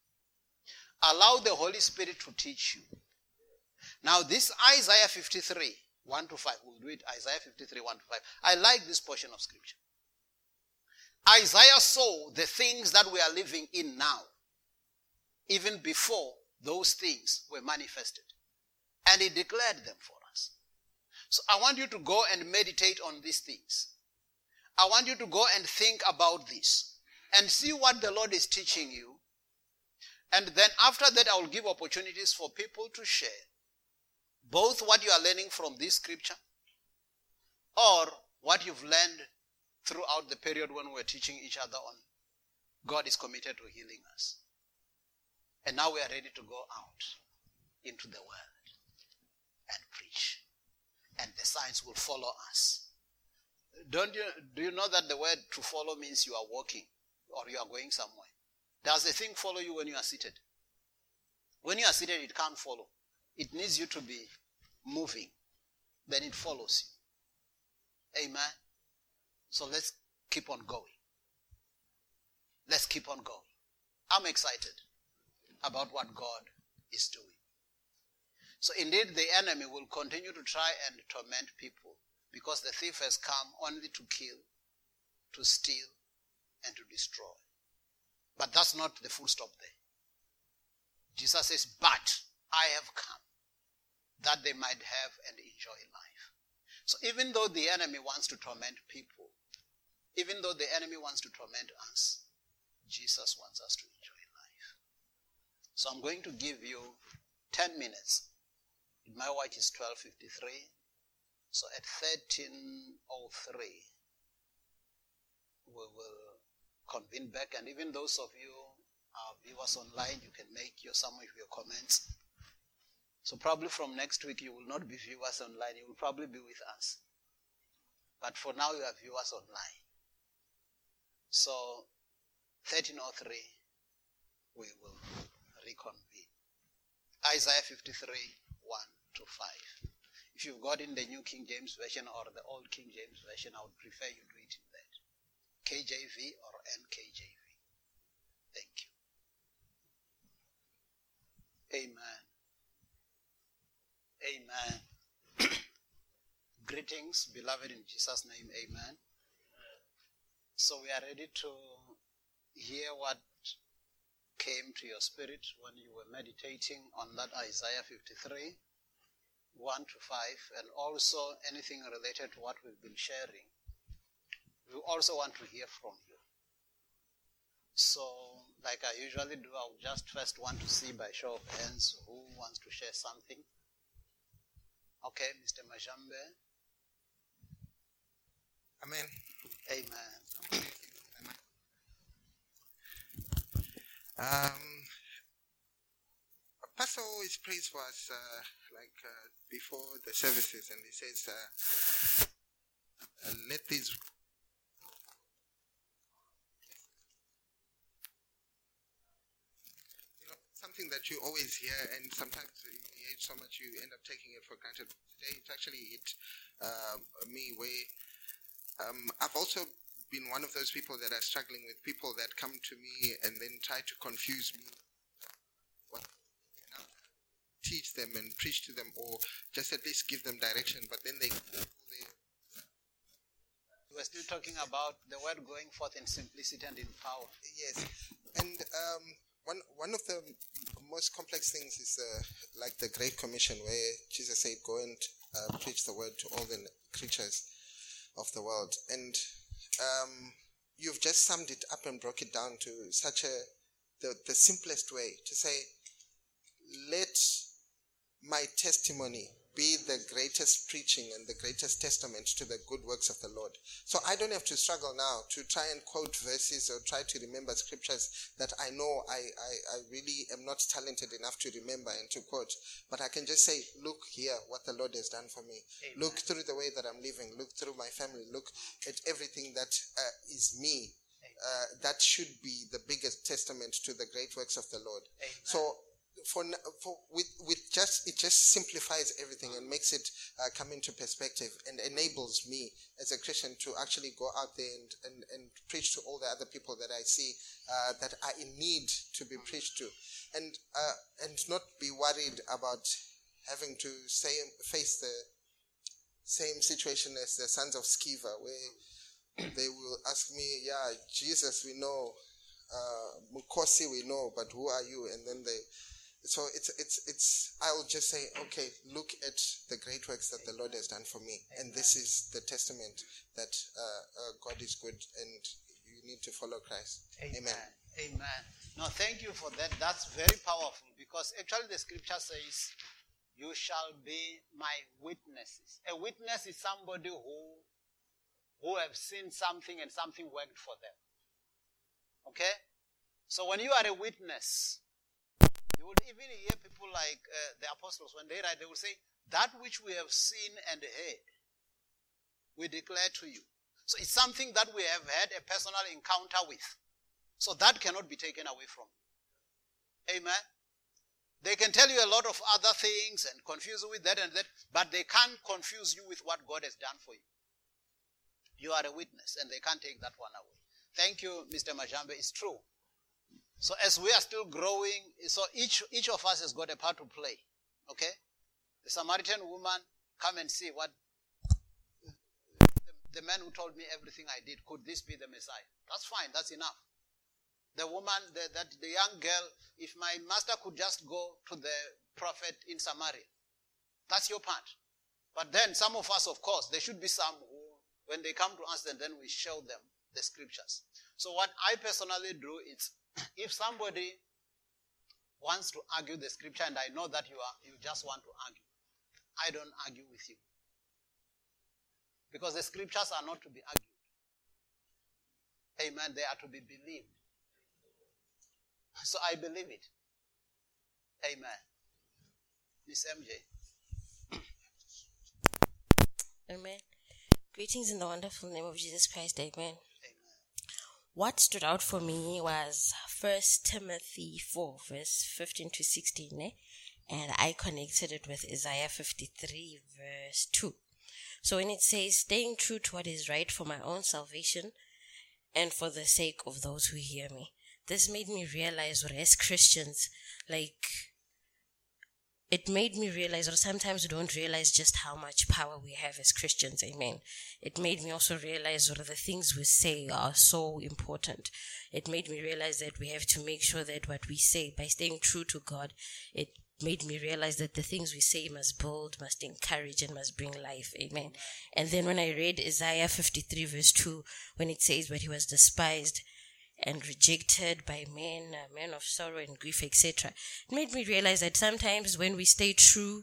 Allow the Holy Spirit to teach you. Now this Isaiah 53 1 to 5. We'll do it Isaiah 53, 1 to 5. I like this portion of scripture. Isaiah saw the things that we are living in now, even before those things were manifested. And he declared them for us. So I want you to go and meditate on these things. I want you to go and think about this and see what the Lord is teaching you. And then after that, I will give opportunities for people to share both what you are learning from this scripture or what you've learned throughout the period when we're teaching each other on God is committed to healing us. And now we are ready to go out into the world and preach. And the signs will follow us. Don't you, do you know that the word to follow means you are walking or you are going somewhere? Does the thing follow you when you are seated? When you are seated, it can't follow. It needs you to be moving. Then it follows you. Amen. So let's keep on going. Let's keep on going. I'm excited. about what God is doing. So indeed, the enemy will continue to try and torment people because the thief has come only to kill, to steal, and to destroy. But that's not the full stop there. Jesus says, But I have come that they might have and enjoy life. So even though the enemy wants to torment people, even though the enemy wants to torment us, Jesus wants us to enjoy life. So I'm going to give you 10 minutes. My watch is 1253. So at 1303, we will convene back. And even those of you our viewers online, you can make your some of your comments. So probably from next week you will not be viewers online, you will probably be with us. But for now you are viewers online. So 1303 we will reconvene. Isaiah 53, 1 to 5. If you've got in the New King James Version or the Old King James Version, I would prefer you do it in that. KJV or NKJV. Thank you. Amen. Amen. Greetings, beloved in Jesus' name. Amen. So we are ready to hear what came to your spirit when you were meditating on that Isaiah 53, 1 to 5, and also anything related to what we've been sharing. We also want to hear from you. So, like I usually do, I'll just first want to see by show of hands who wants to share something. Okay, Mr. Majambe. Amen. Amen. Um, Pastor always prays for us, uh, like uh, before the services, and he says, uh, uh "Let these." You know, something that you always hear, and sometimes it so much you end up taking it for granted. Today, it actually hit uh, me where um, I've also been one of those people that are struggling with people that come to me and then try to confuse me. What, you know, teach them and preach to them, or just at least give them direction. But then they, they we're still talking about the word going forth in simplicity and in power. Yes, and um, one one of the most complex things is uh, like the Great Commission, where Jesus said, "Go and uh, preach the word to all the creatures of the world." And um, you've just summed it up and broke it down to such a the, the simplest way to say, let my testimony be the greatest preaching and the greatest testament to the good works of the Lord. So I don't have to struggle now to try and quote verses or try to remember scriptures that I know I, I, I really am not talented enough to remember and to quote. But I can just say, look here what the Lord has done for me. Amen. Look through the way that I'm living. Look through my family. Look at everything that uh, is me. Uh, that should be the biggest testament to the great works of the Lord. Amen. So for, for with, with just it just simplifies everything and makes it uh, come into perspective and enables me as a Christian to actually go out there and, and, and preach to all the other people that I see uh, that are in need to be preached to. And uh, and not be worried about having to say, face the same situation as the sons of Sceva where they will ask me yeah Jesus we know uh, Mukosi we know but who are you? And then they so it's it's it's I'll just say okay look at the great works that the Lord has done for me. And this is the testament that uh, uh, God is good and you need to follow Christ. Amen. Amen. Amen. No thank you for that. That's very powerful because actually the scripture says you shall be my witnesses. A witness is somebody who who have seen something and something worked for them. Okay? So when you are a witness you would even hear people like uh, the apostles, when they write, they will say, That which we have seen and heard, we declare to you. So it's something that we have had a personal encounter with. So that cannot be taken away from you. Amen. They can tell you a lot of other things and confuse you with that and that, but they can't confuse you with what God has done for you. You are a witness, and they can't take that one away. Thank you, Mr. Majambe. It's true. So as we are still growing, so each each of us has got a part to play. Okay? The Samaritan woman, come and see what the, the man who told me everything I did, could this be the Messiah? That's fine, that's enough. The woman, the, that the young girl, if my master could just go to the prophet in Samaria, that's your part. But then some of us, of course, there should be some who, when they come to us, and then we show them the scriptures. So what I personally do is, if somebody wants to argue the scripture, and I know that you are, you just want to argue, I don't argue with you. Because the scriptures are not to be argued. Amen. They are to be believed. So I believe it. Amen. Miss MJ. Amen. Greetings in the wonderful name of Jesus Christ. Amen. What stood out for me was First Timothy 4, verse 15 to 16, eh? and I connected it with Isaiah 53, verse 2. So when it says, staying true to what is right for my own salvation and for the sake of those who hear me, this made me realize what as Christians, like, it made me realize, or sometimes we don't realize just how much power we have as Christians. Amen. It made me also realize what the things we say are so important. It made me realize that we have to make sure that what we say, by staying true to God, it made me realize that the things we say must build, must encourage, and must bring life. Amen. And then when I read Isaiah 53, verse 2, when it says, But he was despised and rejected by men, uh, men of sorrow and grief, etc., it made me realize that sometimes when we stay true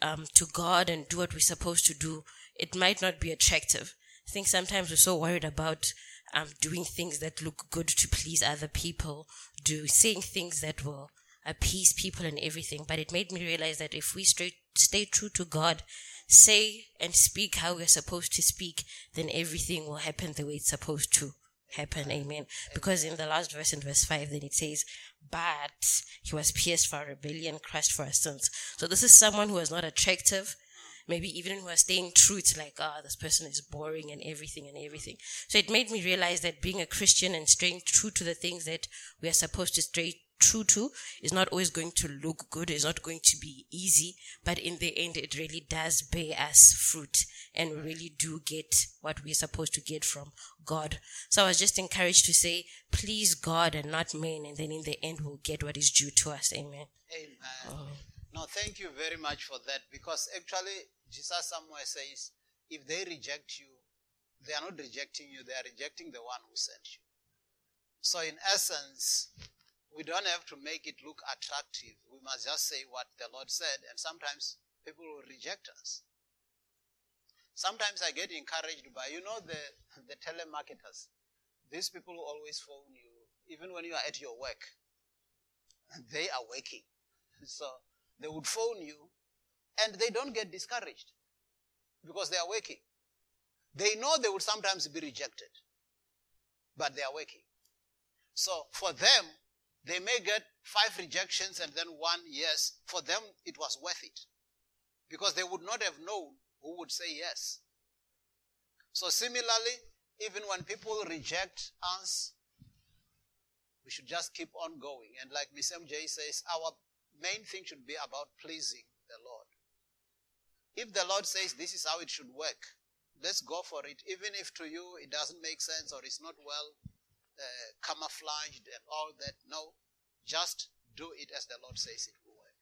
um, to God and do what we're supposed to do, it might not be attractive. I think sometimes we're so worried about um, doing things that look good to please other people, do saying things that will appease people and everything. But it made me realize that if we stay, stay true to God, say and speak how we're supposed to speak, then everything will happen the way it's supposed to happen. Amen. Because in the last verse, in verse 5, then it says, But he was pierced for our rebellion, crushed for our sins. So this is someone who is not attractive. Maybe even who are staying true, it's like, ah, this person is boring and everything and everything. So it made me realize that being a Christian and staying true to the things that we are supposed to stay true to is not always going to look good, it's not going to be easy, but in the end, it really does bear us fruit and we really do get what we're supposed to get from God. So I was just encouraged to say, please God and not men, and then in the end, we'll get what is due to us. Amen. Amen. No, thank you very much for that because actually, Jesus somewhere says, if they reject you, they are not rejecting you, they are rejecting the one who sent you. So, in essence, we don't have to make it look attractive. We must just say what the Lord said, and sometimes people will reject us. Sometimes I get encouraged by, you know, the, the telemarketers. These people will always phone you, even when you are at your work. They are working. So they would phone you, and they don't get discouraged because they are working. They know they would sometimes be rejected, but they are working. So for them, they may get five rejections and then one yes. For them, it was worth it because they would not have known who would say yes. So similarly, even when people reject us, we should just keep on going. And like Miss MJ says, our main thing should be about pleasing the Lord. If the Lord says this is how it should work, let's go for it. Even if to you it doesn't make sense or it's not well uh, camouflaged and all that. No, just do it as the Lord says it will work.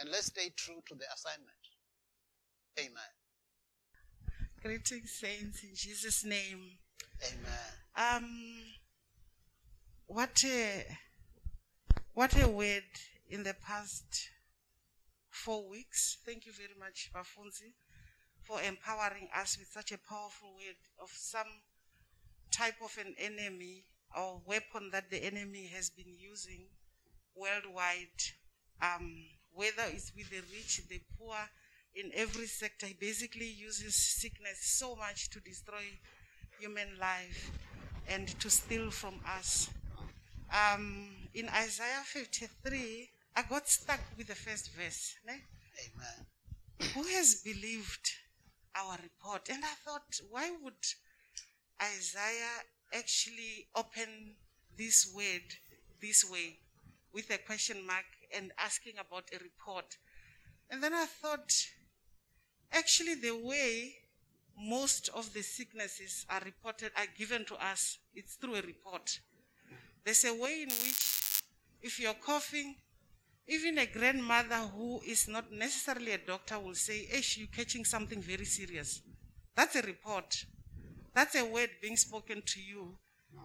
And let's stay true to the assignment. Amen. Greetings, saints, in Jesus' name. Amen. Um, what a what a word in the past four weeks. Thank you very much, Bafunzi, for empowering us with such a powerful word of some type of an enemy or weapon that the enemy has been using worldwide, um, whether it's with the rich, the poor, in every sector. He basically uses sickness so much to destroy human life and to steal from us. Um, in Isaiah 53, I got stuck with the first verse. Ne? Amen. Who has believed our report? And I thought, why would Isaiah actually opened this word this way with a question mark and asking about a report. And then I thought, actually, the way most of the sicknesses are reported, are given to us, it's through a report. There's a way in which, if you're coughing, even a grandmother who is not necessarily a doctor will say, Ish, you're catching something very serious. That's a report. That's a word being spoken to you.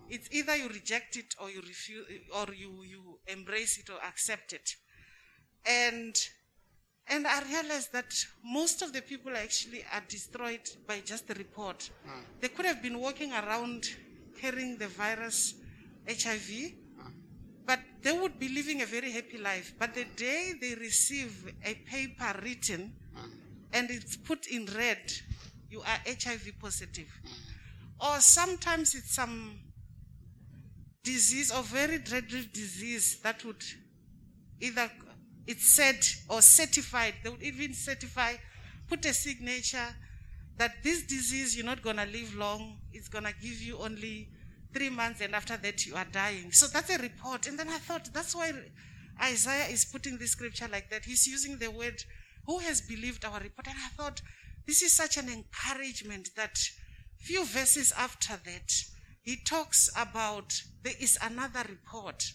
It's either you reject it or you refuse or you, you embrace it or accept it. And and I realized that most of the people actually are destroyed by just the report. They could have been walking around carrying the virus, HIV, but they would be living a very happy life. But the day they receive a paper written and it's put in red, you are HIV positive. Or sometimes it's some disease or very dreadful disease that would either it's said or certified. They would even certify, put a signature that this disease you're not gonna live long. It's gonna give you only three months, and after that you are dying. So that's a report. And then I thought that's why Isaiah is putting this scripture like that. He's using the word, "Who has believed our report?" And I thought this is such an encouragement that few verses after that he talks about there is another report.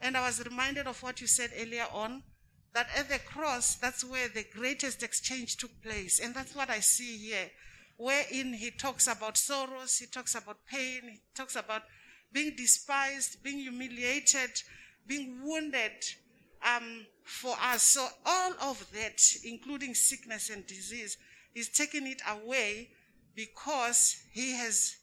And I was reminded of what you said earlier on that at the cross, that's where the greatest exchange took place. And that's what I see here, wherein he talks about sorrows, he talks about pain, he talks about being despised, being humiliated, being wounded um, for us. So, all of that, including sickness and disease, he's taking it away because he has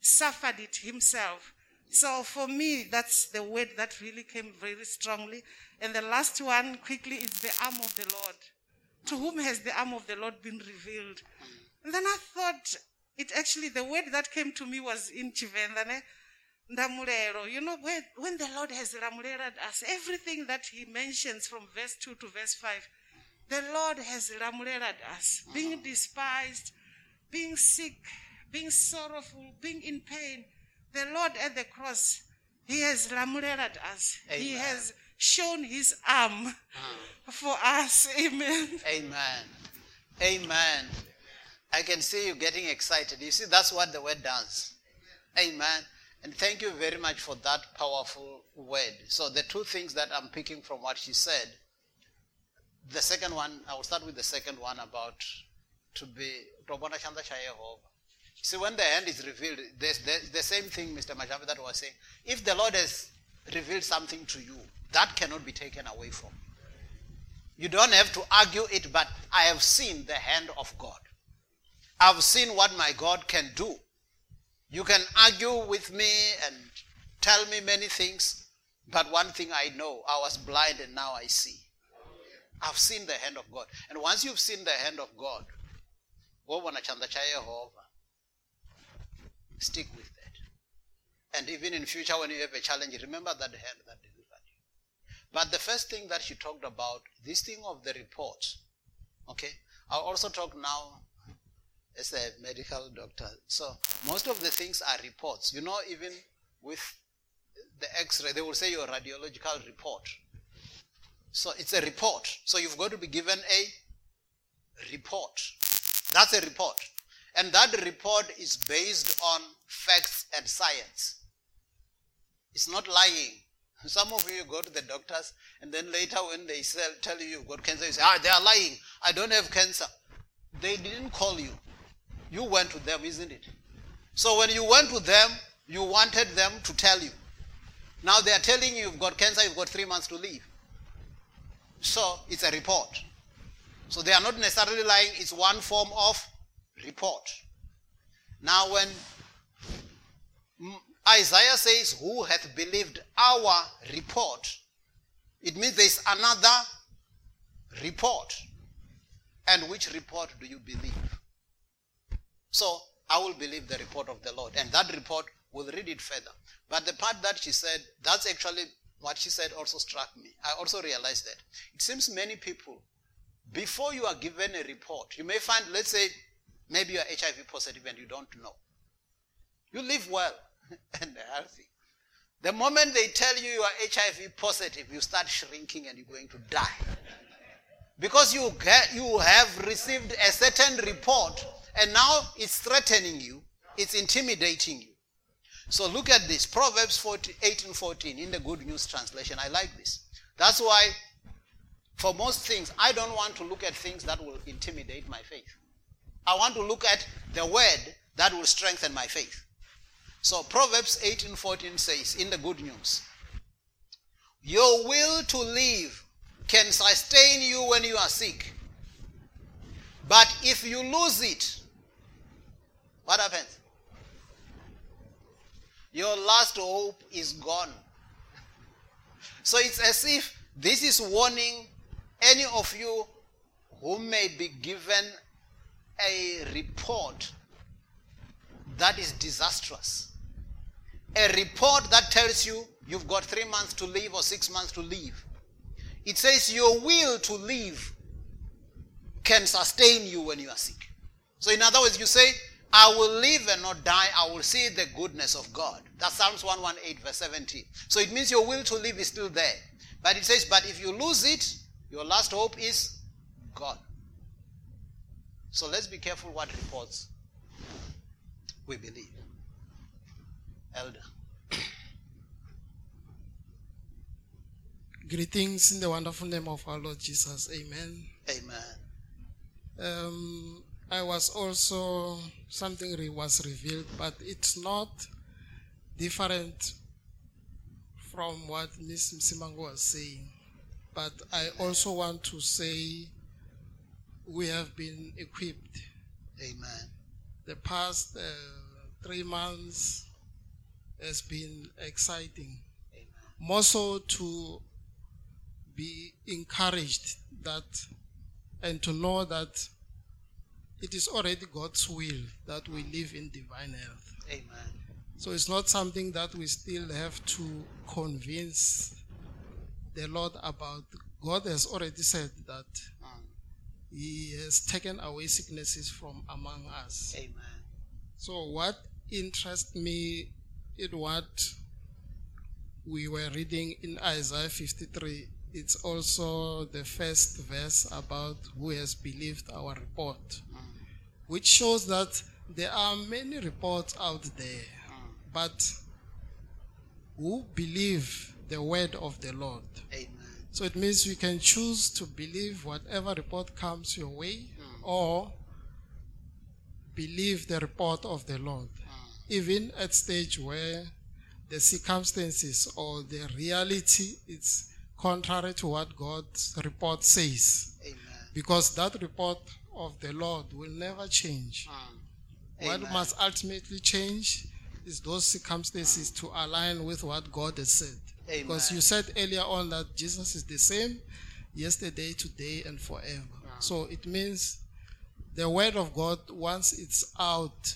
suffered it himself. So for me, that's the word that really came very strongly. And the last one, quickly, is the arm of the Lord. To whom has the arm of the Lord been revealed? And then I thought, it actually, the word that came to me was in Chivendane, Ndamulero. You know, when, when the Lord has ramulered us, everything that he mentions from verse 2 to verse 5, the Lord has ramulered us, being despised, being sick, being sorrowful, being in pain. The Lord at the cross, He has ramulered us. He has shown His arm ah. for us. Amen. Amen. Amen. I can see you getting excited. You see, that's what the word does. Amen. And thank you very much for that powerful word. So, the two things that I'm picking from what she said the second one, I will start with the second one about to be. Tobona Shanda Sha Yehovah. See, when the hand is revealed, there's the same thing Mr. Majavi that was saying. If the Lord has revealed something to you, that cannot be taken away from you. You don't have to argue it, but I have seen the hand of God. I've seen what my God can do. You can argue with me and tell me many things, but one thing I know I was blind and now I see. I've seen the hand of God. And once you've seen the hand of God, wobona chanda cha Yehovah, stick with that. And even in future when you have a challenge, remember that hand that delivered you. But the first thing that she talked about, this thing of the report. Okay? I'll also talk now as a medical doctor. So most of the things are reports. You know, even with the x-ray, they will say your radiological report. So it's a report. So you've got to be given a report. That's a report. And that report is based on facts and science. It's not lying. Some of you go to the doctors and then later when they tell you you've got cancer, you say, ah, they are lying. I don't have cancer. They didn't call you. You went to them, isn't it? So when you went to them, you wanted them to tell you. Now they are telling you you've got cancer, you've got three months to live. So it's a report. So they are not necessarily lying, it's one form of report. Now, when Isaiah says, Who hath believed our report? It means there is another report. And which report do you believe? So I will believe the report of the Lord. And that report we'll read it further. But the part that she said, that's actually what she said also struck me. I also realized that. It seems many people, before you are given a report, you may find, let's say, maybe you are HIV positive and you don't know. You live well and healthy. The moment they tell you you are HIV positive, you start shrinking and you're going to die. Because you, get, you have received a certain report and now it's threatening you, it's intimidating you. So look at this Proverbs 40, 18 14 in the Good News Translation. I like this. That's why, for most things, I don't want to look at things that will intimidate my faith. I want to look at the word that will strengthen my faith. So Proverbs 18 14 says in the Good News, Your will to live can sustain you when you are sick. But if you lose it, what happens? Your last hope is gone. So it's as if this is warning any of you who may be given a report that is disastrous. A report that tells you you've got three months to live or six months to live. It says your will to live can sustain you when you are sick. So, in other words, you say, I will live and not die. I will see the goodness of God. That's Psalms 118, verse 17. So, it means your will to live is still there. But it says, but if you lose it, your last hope is God. So, let's be careful what reports we believe. Elder. Greetings in the wonderful name of our Lord Jesus. Amen. Amen. Um, I was also, something re- was revealed, but it's not different from what Ms. Msimango was saying. But I also want to say we have been equipped. Amen. The past uh, three months has been exciting. Amen. More so to be encouraged that and to know that it is already God's will that we live in divine health. Amen. So it's not something that we still have to convince the Lord about. God has already said that Mm. He has taken away sicknesses from among us. Amen. So what interests me in what we were reading in Isaiah 53, it's also the first verse about who has believed our report, which shows that there are many reports out there, but who believe the word of the Lord. Amen. So it means you can choose to believe whatever report comes your way hmm. or believe the report of the Lord. Hmm. Even at stage where the circumstances or the reality is contrary to what God's report says. Amen. Because that report of the Lord will never change. Mm. What must ultimately change is those circumstances hmm. to align with what God has said. Because you said earlier on that Jesus is the same yesterday, today, and forever. Ah. So it means the word of God, once it's out,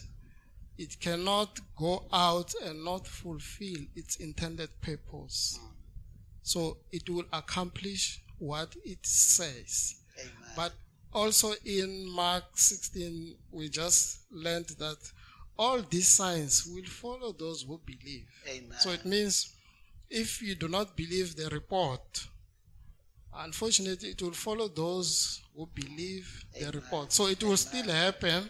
it cannot go out and not fulfill its intended purpose. Ah. So it will accomplish what it says. Amen. But also in Mark 16, we just learned that all these signs will follow those who believe. Amen. So it means if you do not believe the report, unfortunately, it will follow those who believe the report. So it will still happen,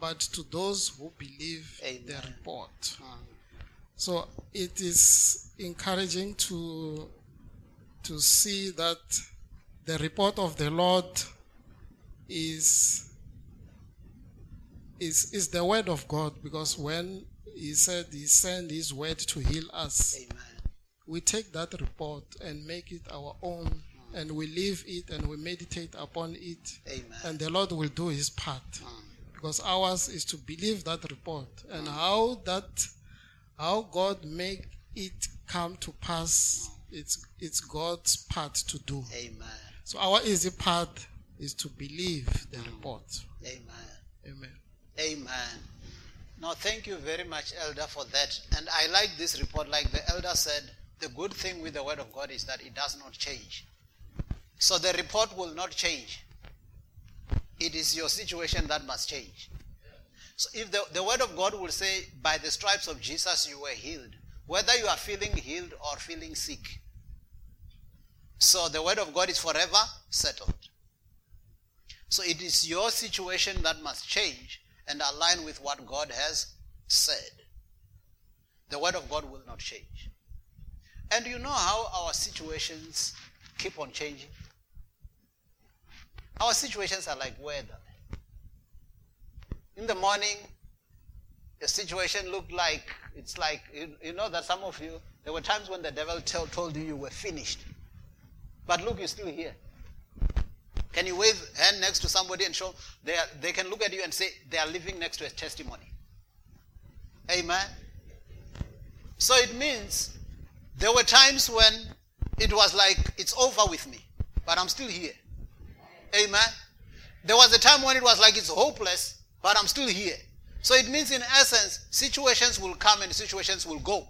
but to those who believe the report. Mm. So it is encouraging to to see that the report of the Lord is is is the word of God because when he said he sent his word to heal us, Amen. we take that report and make it our own and we live it and we meditate upon it Amen. and the Lord will do his part mm. because ours is to believe that report and how that how God make it come to pass mm. it's it's God's part to do Amen. so our easy part is to believe the mm. report Amen. amen Amen. Now, thank you very much, Elder, for that. And I like this report. Like the Elder said, the good thing with the Word of God is that it does not change. So the report will not change. It is your situation that must change. So if the, the Word of God will say, by the stripes of Jesus you were healed, whether you are feeling healed or feeling sick. So the word of God is forever settled. So it is your situation that must change and align with what God has said. The word of God will not change. And you know how our situations keep on changing? Our situations are like weather. In the morning, the situation looked like, it's like, you, you know that some of you, there were times when the devil told you you were finished. But look, you're still here. Can you wave hand next to somebody and show they, are, they can look at you and say they are living next to a testimony? Amen. So it means there were times when it was like it's over with me, but I'm still here. Amen. There was a time when it was like it's hopeless, but I'm still here. So it means, in essence, situations will come and situations will go,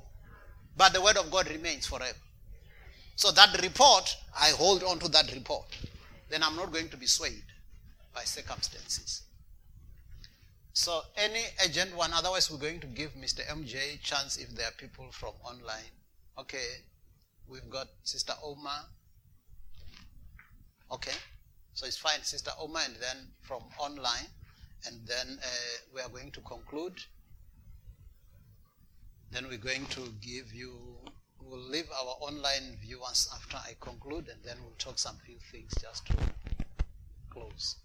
but the word of God remains forever. So that report, I hold on to that report. Then I'm not going to be swayed by circumstances. So any agent one, otherwise we're going to give Mr. MJ chance if there are people from online. Okay, we've got Sister Oma. Okay, so it's fine, Sister Oma, and then from online, and then uh, we are going to conclude. Then we're going to give you, we'll leave our online viewers after I conclude, and then we'll talk some few things just to close.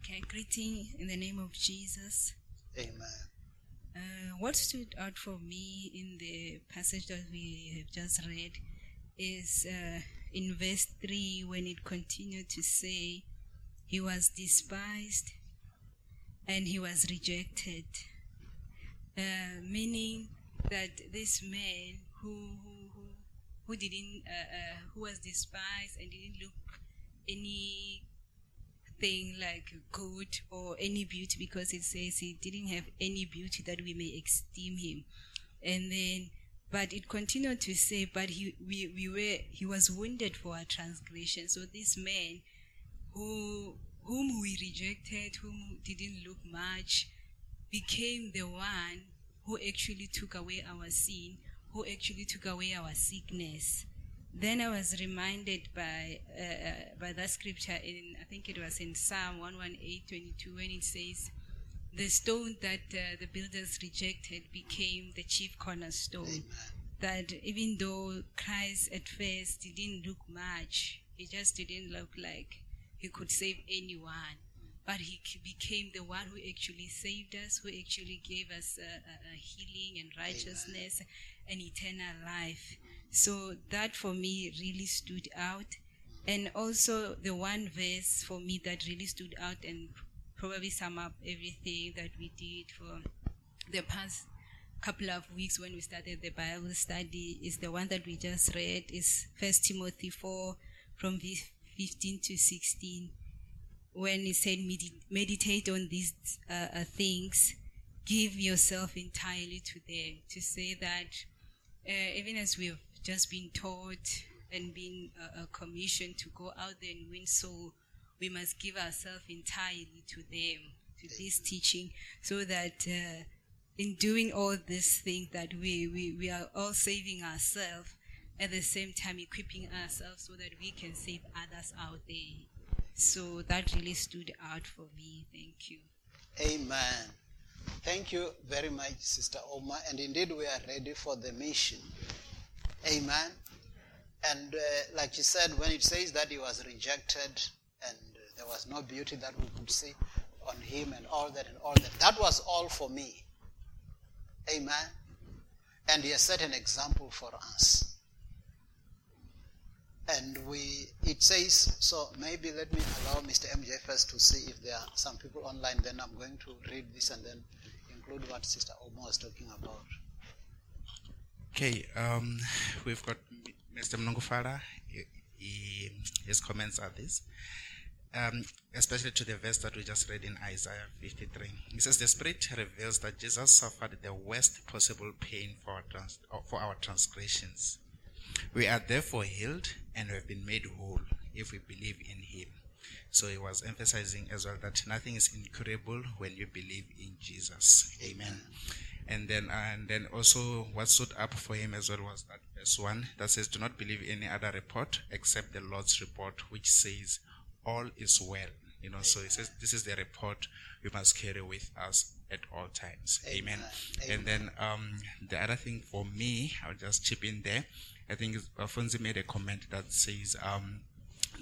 Okay, greeting in the name of Jesus. Amen. Uh, what stood out for me in the passage that we have just read is uh, in verse 3 when it continued to say, He was despised and he was rejected. Uh, meaning that this man who, who, who, who didn't, uh, uh, who was despised and didn't look any thing like good or any beauty because it says he didn't have any beauty that we may esteem him. And then, but it continued to say, but he, we, we were, he was wounded for our transgression. So this man who, whom we rejected, whom didn't look much, became the one who actually took away our sin, who actually took away our sickness. Then I was reminded by uh, by that scripture in I think it was in Psalm 118:22 when it says, "The stone that uh, the builders rejected became the chief cornerstone." That even though Christ at first didn't look much, he just didn't look like he could save anyone, but he became the one who actually saved us, who actually gave us uh, uh, uh, healing and righteousness and eternal life. So that for me really stood out. And also the one verse for me that really stood out and probably sum up everything that we did for the past couple of weeks when we started the Bible study is the one that we just read is First Timothy 4 from 15 to 16 when he said "Medi- meditate on these uh, uh, things give yourself entirely to them. To say that uh, even as we've just been taught and been uh, uh, commissioned to go out there and win soul we must give ourselves entirely to them to this teaching so that uh, in doing all these things that we, we, we are all saving ourselves at the same time equipping ourselves so that we can save others out there so that really stood out for me thank you Amen. Thank you very much, Sister Oma. And indeed, we are ready for the mission. Amen. And uh, like you said, when it says that he was rejected and there was no beauty that we could see on him and all that and all that, that was all for me. Amen. And he has set an example for us. And we, it says, so maybe let me allow Mr. MJ first to see if there are some people online. Then I'm going to read this and then include what Sister Oma was talking about. Okay, um, we've got Mr. He- His comments are this, um, especially to the verse that we just read in Isaiah 53. He says, The Spirit reveals that Jesus suffered the worst possible pain for our, trans- for our transgressions. We are therefore healed and we have been made whole if we believe in Him. So he was emphasizing as well that nothing is incurable when you believe in Jesus. Amen. And then, and then also what stood up for him as well was that verse 1 that says, Do not believe any other report except the Lord's report, which says, All is well. You know, so it says, This is the report we must carry with us at all times. Amen. Amen. And then um, the other thing for me, I'll just chip in there. I think Afonso made a comment that says, um,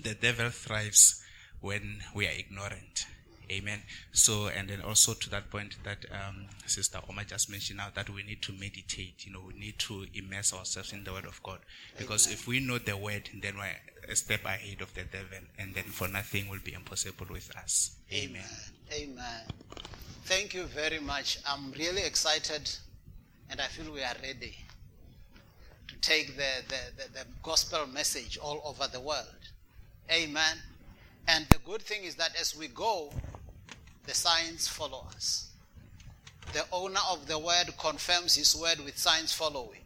The devil thrives when we are ignorant. Amen. So, and then also to that point that um, Sister Oma just mentioned now that we need to meditate. You know, we need to immerse ourselves in the Word of God because if we know the Word, then we're a step ahead of the devil, and then for nothing will be impossible with us. Amen. Amen. Thank you very much. I'm really excited and I feel we are ready to take the, the, the, the gospel message all over the world. Amen. And the good thing is that as we go, the signs follow us. The owner of the word confirms his word with signs following.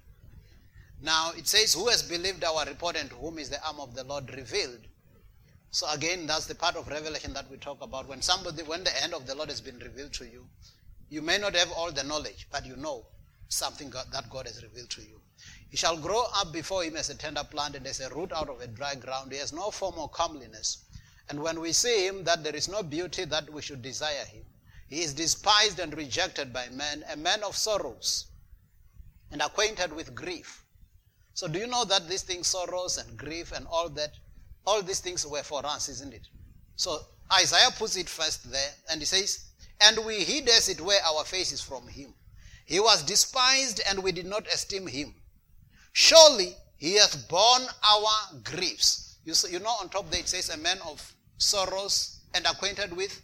Now it says, Who has believed our report and to whom is the arm of the Lord revealed? So again, that's the part of revelation that we talk about. When somebody, when the hand of the Lord has been revealed to you, you may not have all the knowledge, but you know something God, that God has revealed to you. He shall grow up before him as a tender plant and as a root out of a dry ground. He has no form or comeliness. And when we see him, that there is no beauty that we should desire him. He is despised and rejected by men, a man of sorrows and acquainted with grief. So do you know that these things, sorrows and grief and all that, all these things were for us, isn't it? So Isaiah puts it first there, and he says, And we hid as it were our faces from him. He was despised, and we did not esteem him. Surely he hath borne our griefs. You, see, you know, on top there it says, A man of sorrows and acquainted with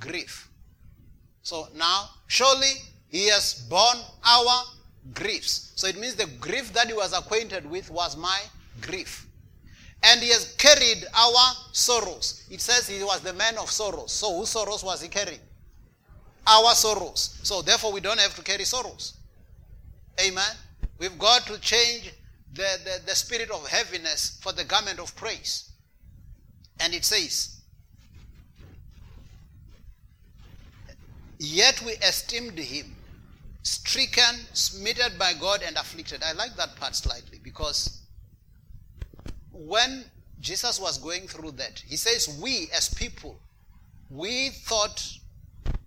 grief. So now, surely he has borne our griefs. So it means the grief that he was acquainted with was my grief and he has carried our sorrows. It says he was the man of sorrows. So whose sorrows was he carrying? Our sorrows. So therefore we don't have to carry sorrows. Amen. We've got to change the, the, the spirit of heaviness for the garment of praise. And it says, Yet we esteemed him stricken, smitten by God, and afflicted. I like that part slightly because when Jesus was going through that, he says, We as people, we thought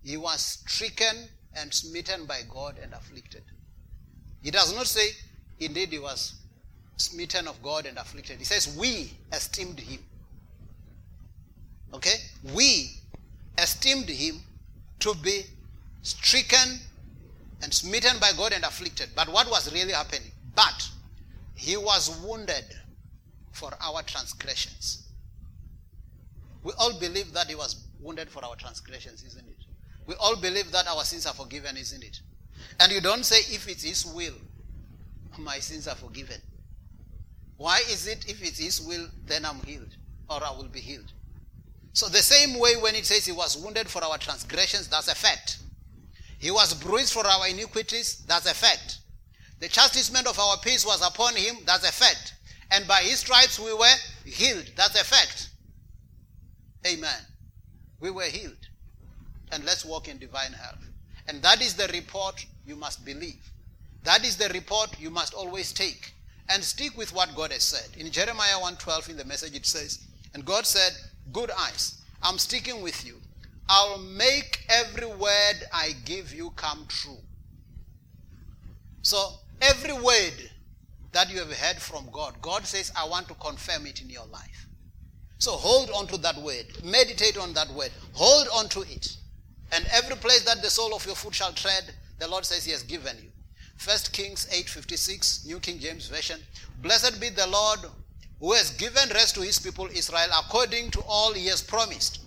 he was stricken and smitten by God and afflicted. He does not say, Indeed, he was smitten of God and afflicted. He says, We esteemed him. Okay? We esteemed him to be stricken and smitten by God and afflicted. But what was really happening? But he was wounded for our transgressions. We all believe that he was wounded for our transgressions, isn't it? We all believe that our sins are forgiven, isn't it? And you don't say, if it's his will, my sins are forgiven. Why is it, if it's his will, then I'm healed, or I will be healed? So, the same way when it says he was wounded for our transgressions, that's a fact. He was bruised for our iniquities, that's a fact. The chastisement of our peace was upon him, that's a fact. And by his stripes we were healed. That's a fact. Amen. We were healed. And let's walk in divine health. And that is the report you must believe. That is the report you must always take. And stick with what God has said. In Jeremiah 1:12 in the message it says, And God said, Good eyes, I'm sticking with you. I'll make every word I give you come true. So every word that you have heard from God, God says, I want to confirm it in your life. So hold on to that word. Meditate on that word. Hold on to it. And every place that the sole of your foot shall tread, the Lord says he has given you. First Kings 8:56, New King James Version. Blessed be the Lord who has given rest to his people Israel according to all he has promised.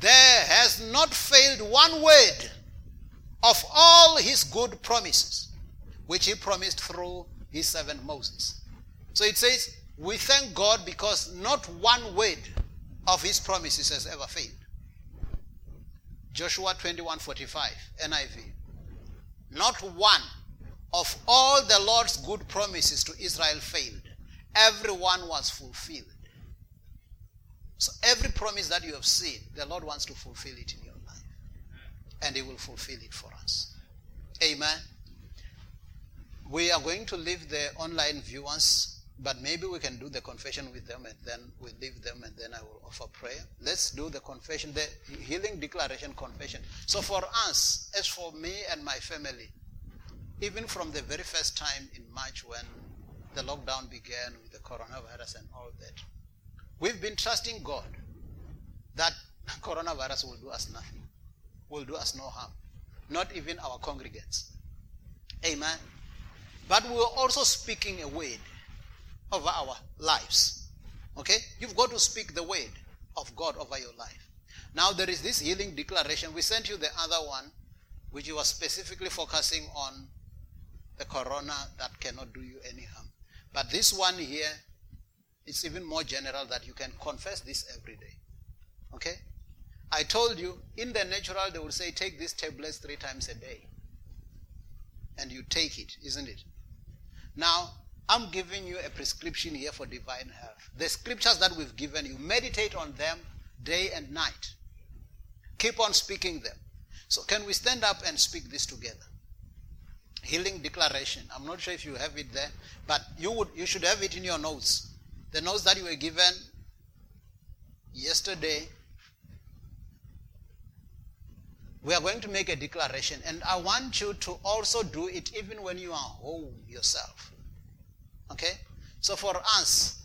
There has not failed one word of all his good promises, which he promised through his servant Moses. So it says, we thank God because not one word of his promises has ever failed. Joshua 21:45 NIV. Not one of all the Lord's good promises to Israel failed. Every one was fulfilled. So every promise that you have seen, the Lord wants to fulfill it in your life. And he will fulfill it for us. Amen. We are going to leave the online viewers, but maybe we can do the confession with them and then we leave them and then I will offer prayer. Let's do the confession, the healing declaration confession. So for us, as for me and my family, even from the very first time in March when the lockdown began with the coronavirus and all that, we've been trusting God that coronavirus will do us nothing, will do us no harm, not even our congregants. Amen. But we are also speaking a word over our lives. Okay? You've got to speak the word of God over your life. Now there is this healing declaration. We sent you the other one, which was specifically focusing on the corona that cannot do you any harm. But this one here, it's even more general that you can confess this every day. Okay? I told you, in the natural, they will say, take these tablets three times a day. And you take it, isn't it? Now, I'm giving you a prescription here for divine health. The scriptures that we've given you, meditate on them day and night. Keep on speaking them. So, can we stand up and speak this together? Healing declaration. I'm not sure if you have it there, but you would you should have it in your notes. The notes that you were given yesterday. We are going to make a declaration, and I want you to also do it even when you are home yourself. Okay? So for us,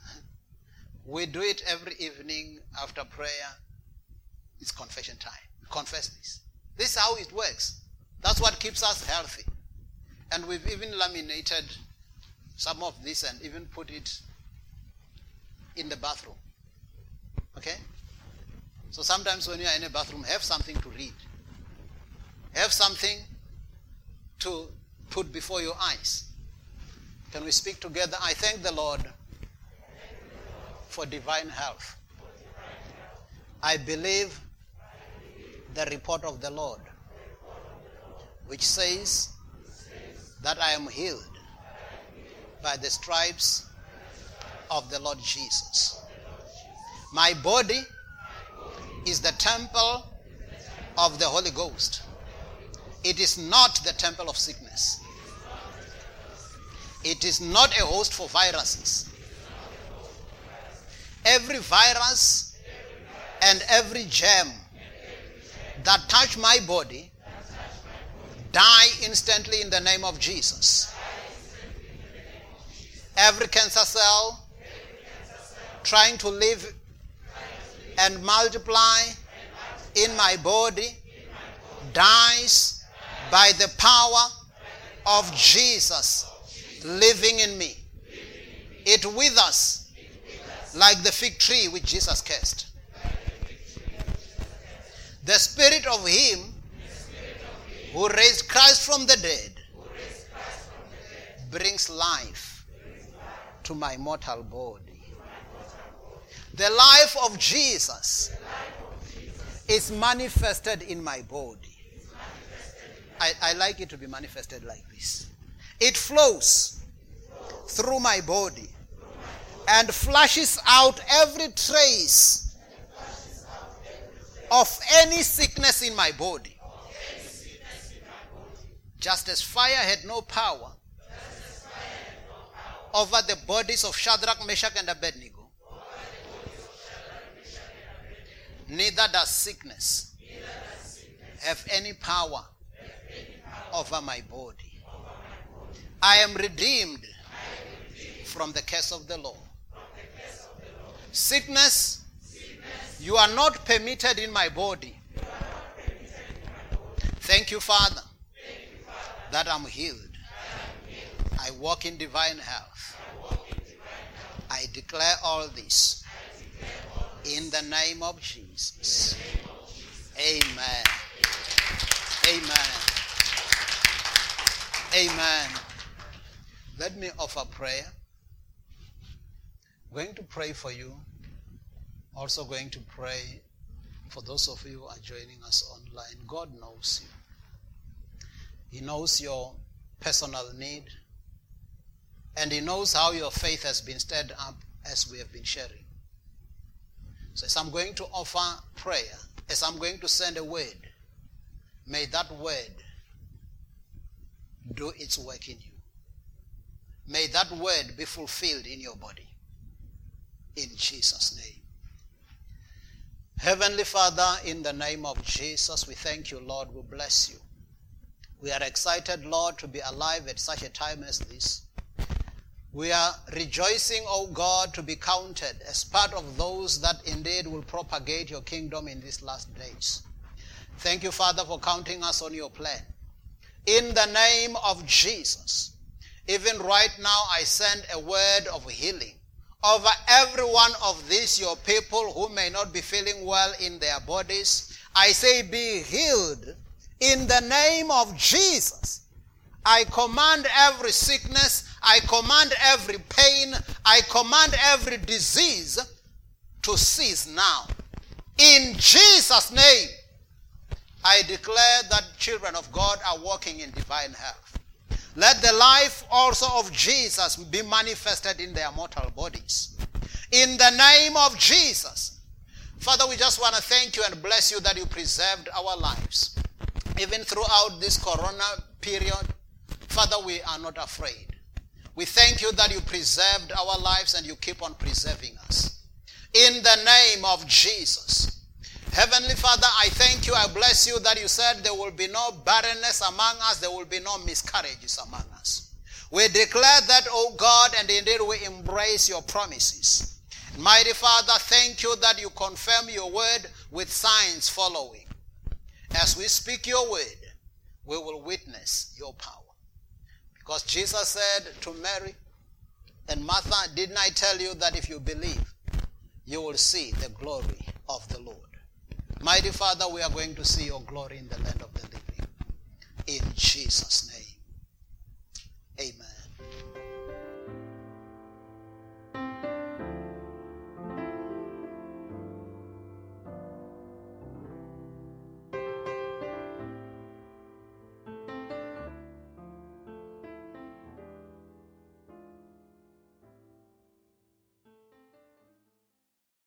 we do it every evening after prayer. It's confession time. We Confess this. This is how it works. That's what keeps us healthy. And we've even laminated some of this and even put it in the bathroom. Okay? So sometimes when you are in a bathroom, have something to read. Have something to put before your eyes. Can we speak together? I thank the Lord for divine health. I believe the report of the Lord, which says that I am healed by the stripes of the Lord Jesus. My body is the temple of the Holy Ghost. It is not the temple of sickness. It is not a host for viruses. Every virus and every germ that touch my body die instantly in the name of Jesus. Every cancer cell trying to live and multiply in my body dies by the power of Jesus living in me. It withers like the fig tree which Jesus cursed. The spirit of him who raised Christ from the dead brings life to my mortal body. The life of Jesus is manifested in my body. I, I like it to be manifested like this. It flows through my body and flushes out every trace of any sickness in my body. Just as fire had no power over the bodies of Shadrach, Meshach, and Abednego, neither does sickness have any power over my body. I am redeemed from the curse of the law. Sickness, you are not permitted in my body. Thank you, Father, that I'm healed. I walk in divine health. I declare all this in the name of Jesus. Amen. Amen. Amen. Let me offer prayer. I'm going to pray for you. Also going to pray for those of you who are joining us online. God knows you. He knows your personal need. And He knows how your faith has been stirred up as we have been sharing. So as I'm going to offer prayer, as I'm going to send a word, may that word do its work in you. May that word be fulfilled in your body. In Jesus' name. Heavenly Father, in the name of Jesus, we thank you, Lord. We bless you. We are excited, Lord, to be alive at such a time as this. We are rejoicing, O God, to be counted as part of those that indeed will propagate your kingdom in these last days. Thank you, Father, for counting us on your plan. In the name of Jesus, even right now, I send a word of healing over every one of these, your people who may not be feeling well in their bodies. I say, be healed in the name of Jesus. I command every sickness, I command every pain, I command every disease to cease now. In Jesus' name, I declare that children of God are walking in divine health. Let the life also of Jesus be manifested in their mortal bodies. In the name of Jesus. Father, we just want to thank you and bless you that you preserved our lives. Even throughout this corona period, Father, we are not afraid. We thank you that you preserved our lives and you keep on preserving us. In the name of Jesus. Heavenly Father, I thank you. I bless you that you said there will be no barrenness among us, there will be no miscarriages among us. We declare that, O God, and indeed we embrace your promises. Mighty Father, thank you that you confirm your word with signs following. As we speak your word, we will witness your power. Because Jesus said to Mary and Martha, Didn't I tell you that if you believe, you will see the glory of the Lord? Mighty Father, we are going to see your glory in the land of the living. In Jesus' name. Amen.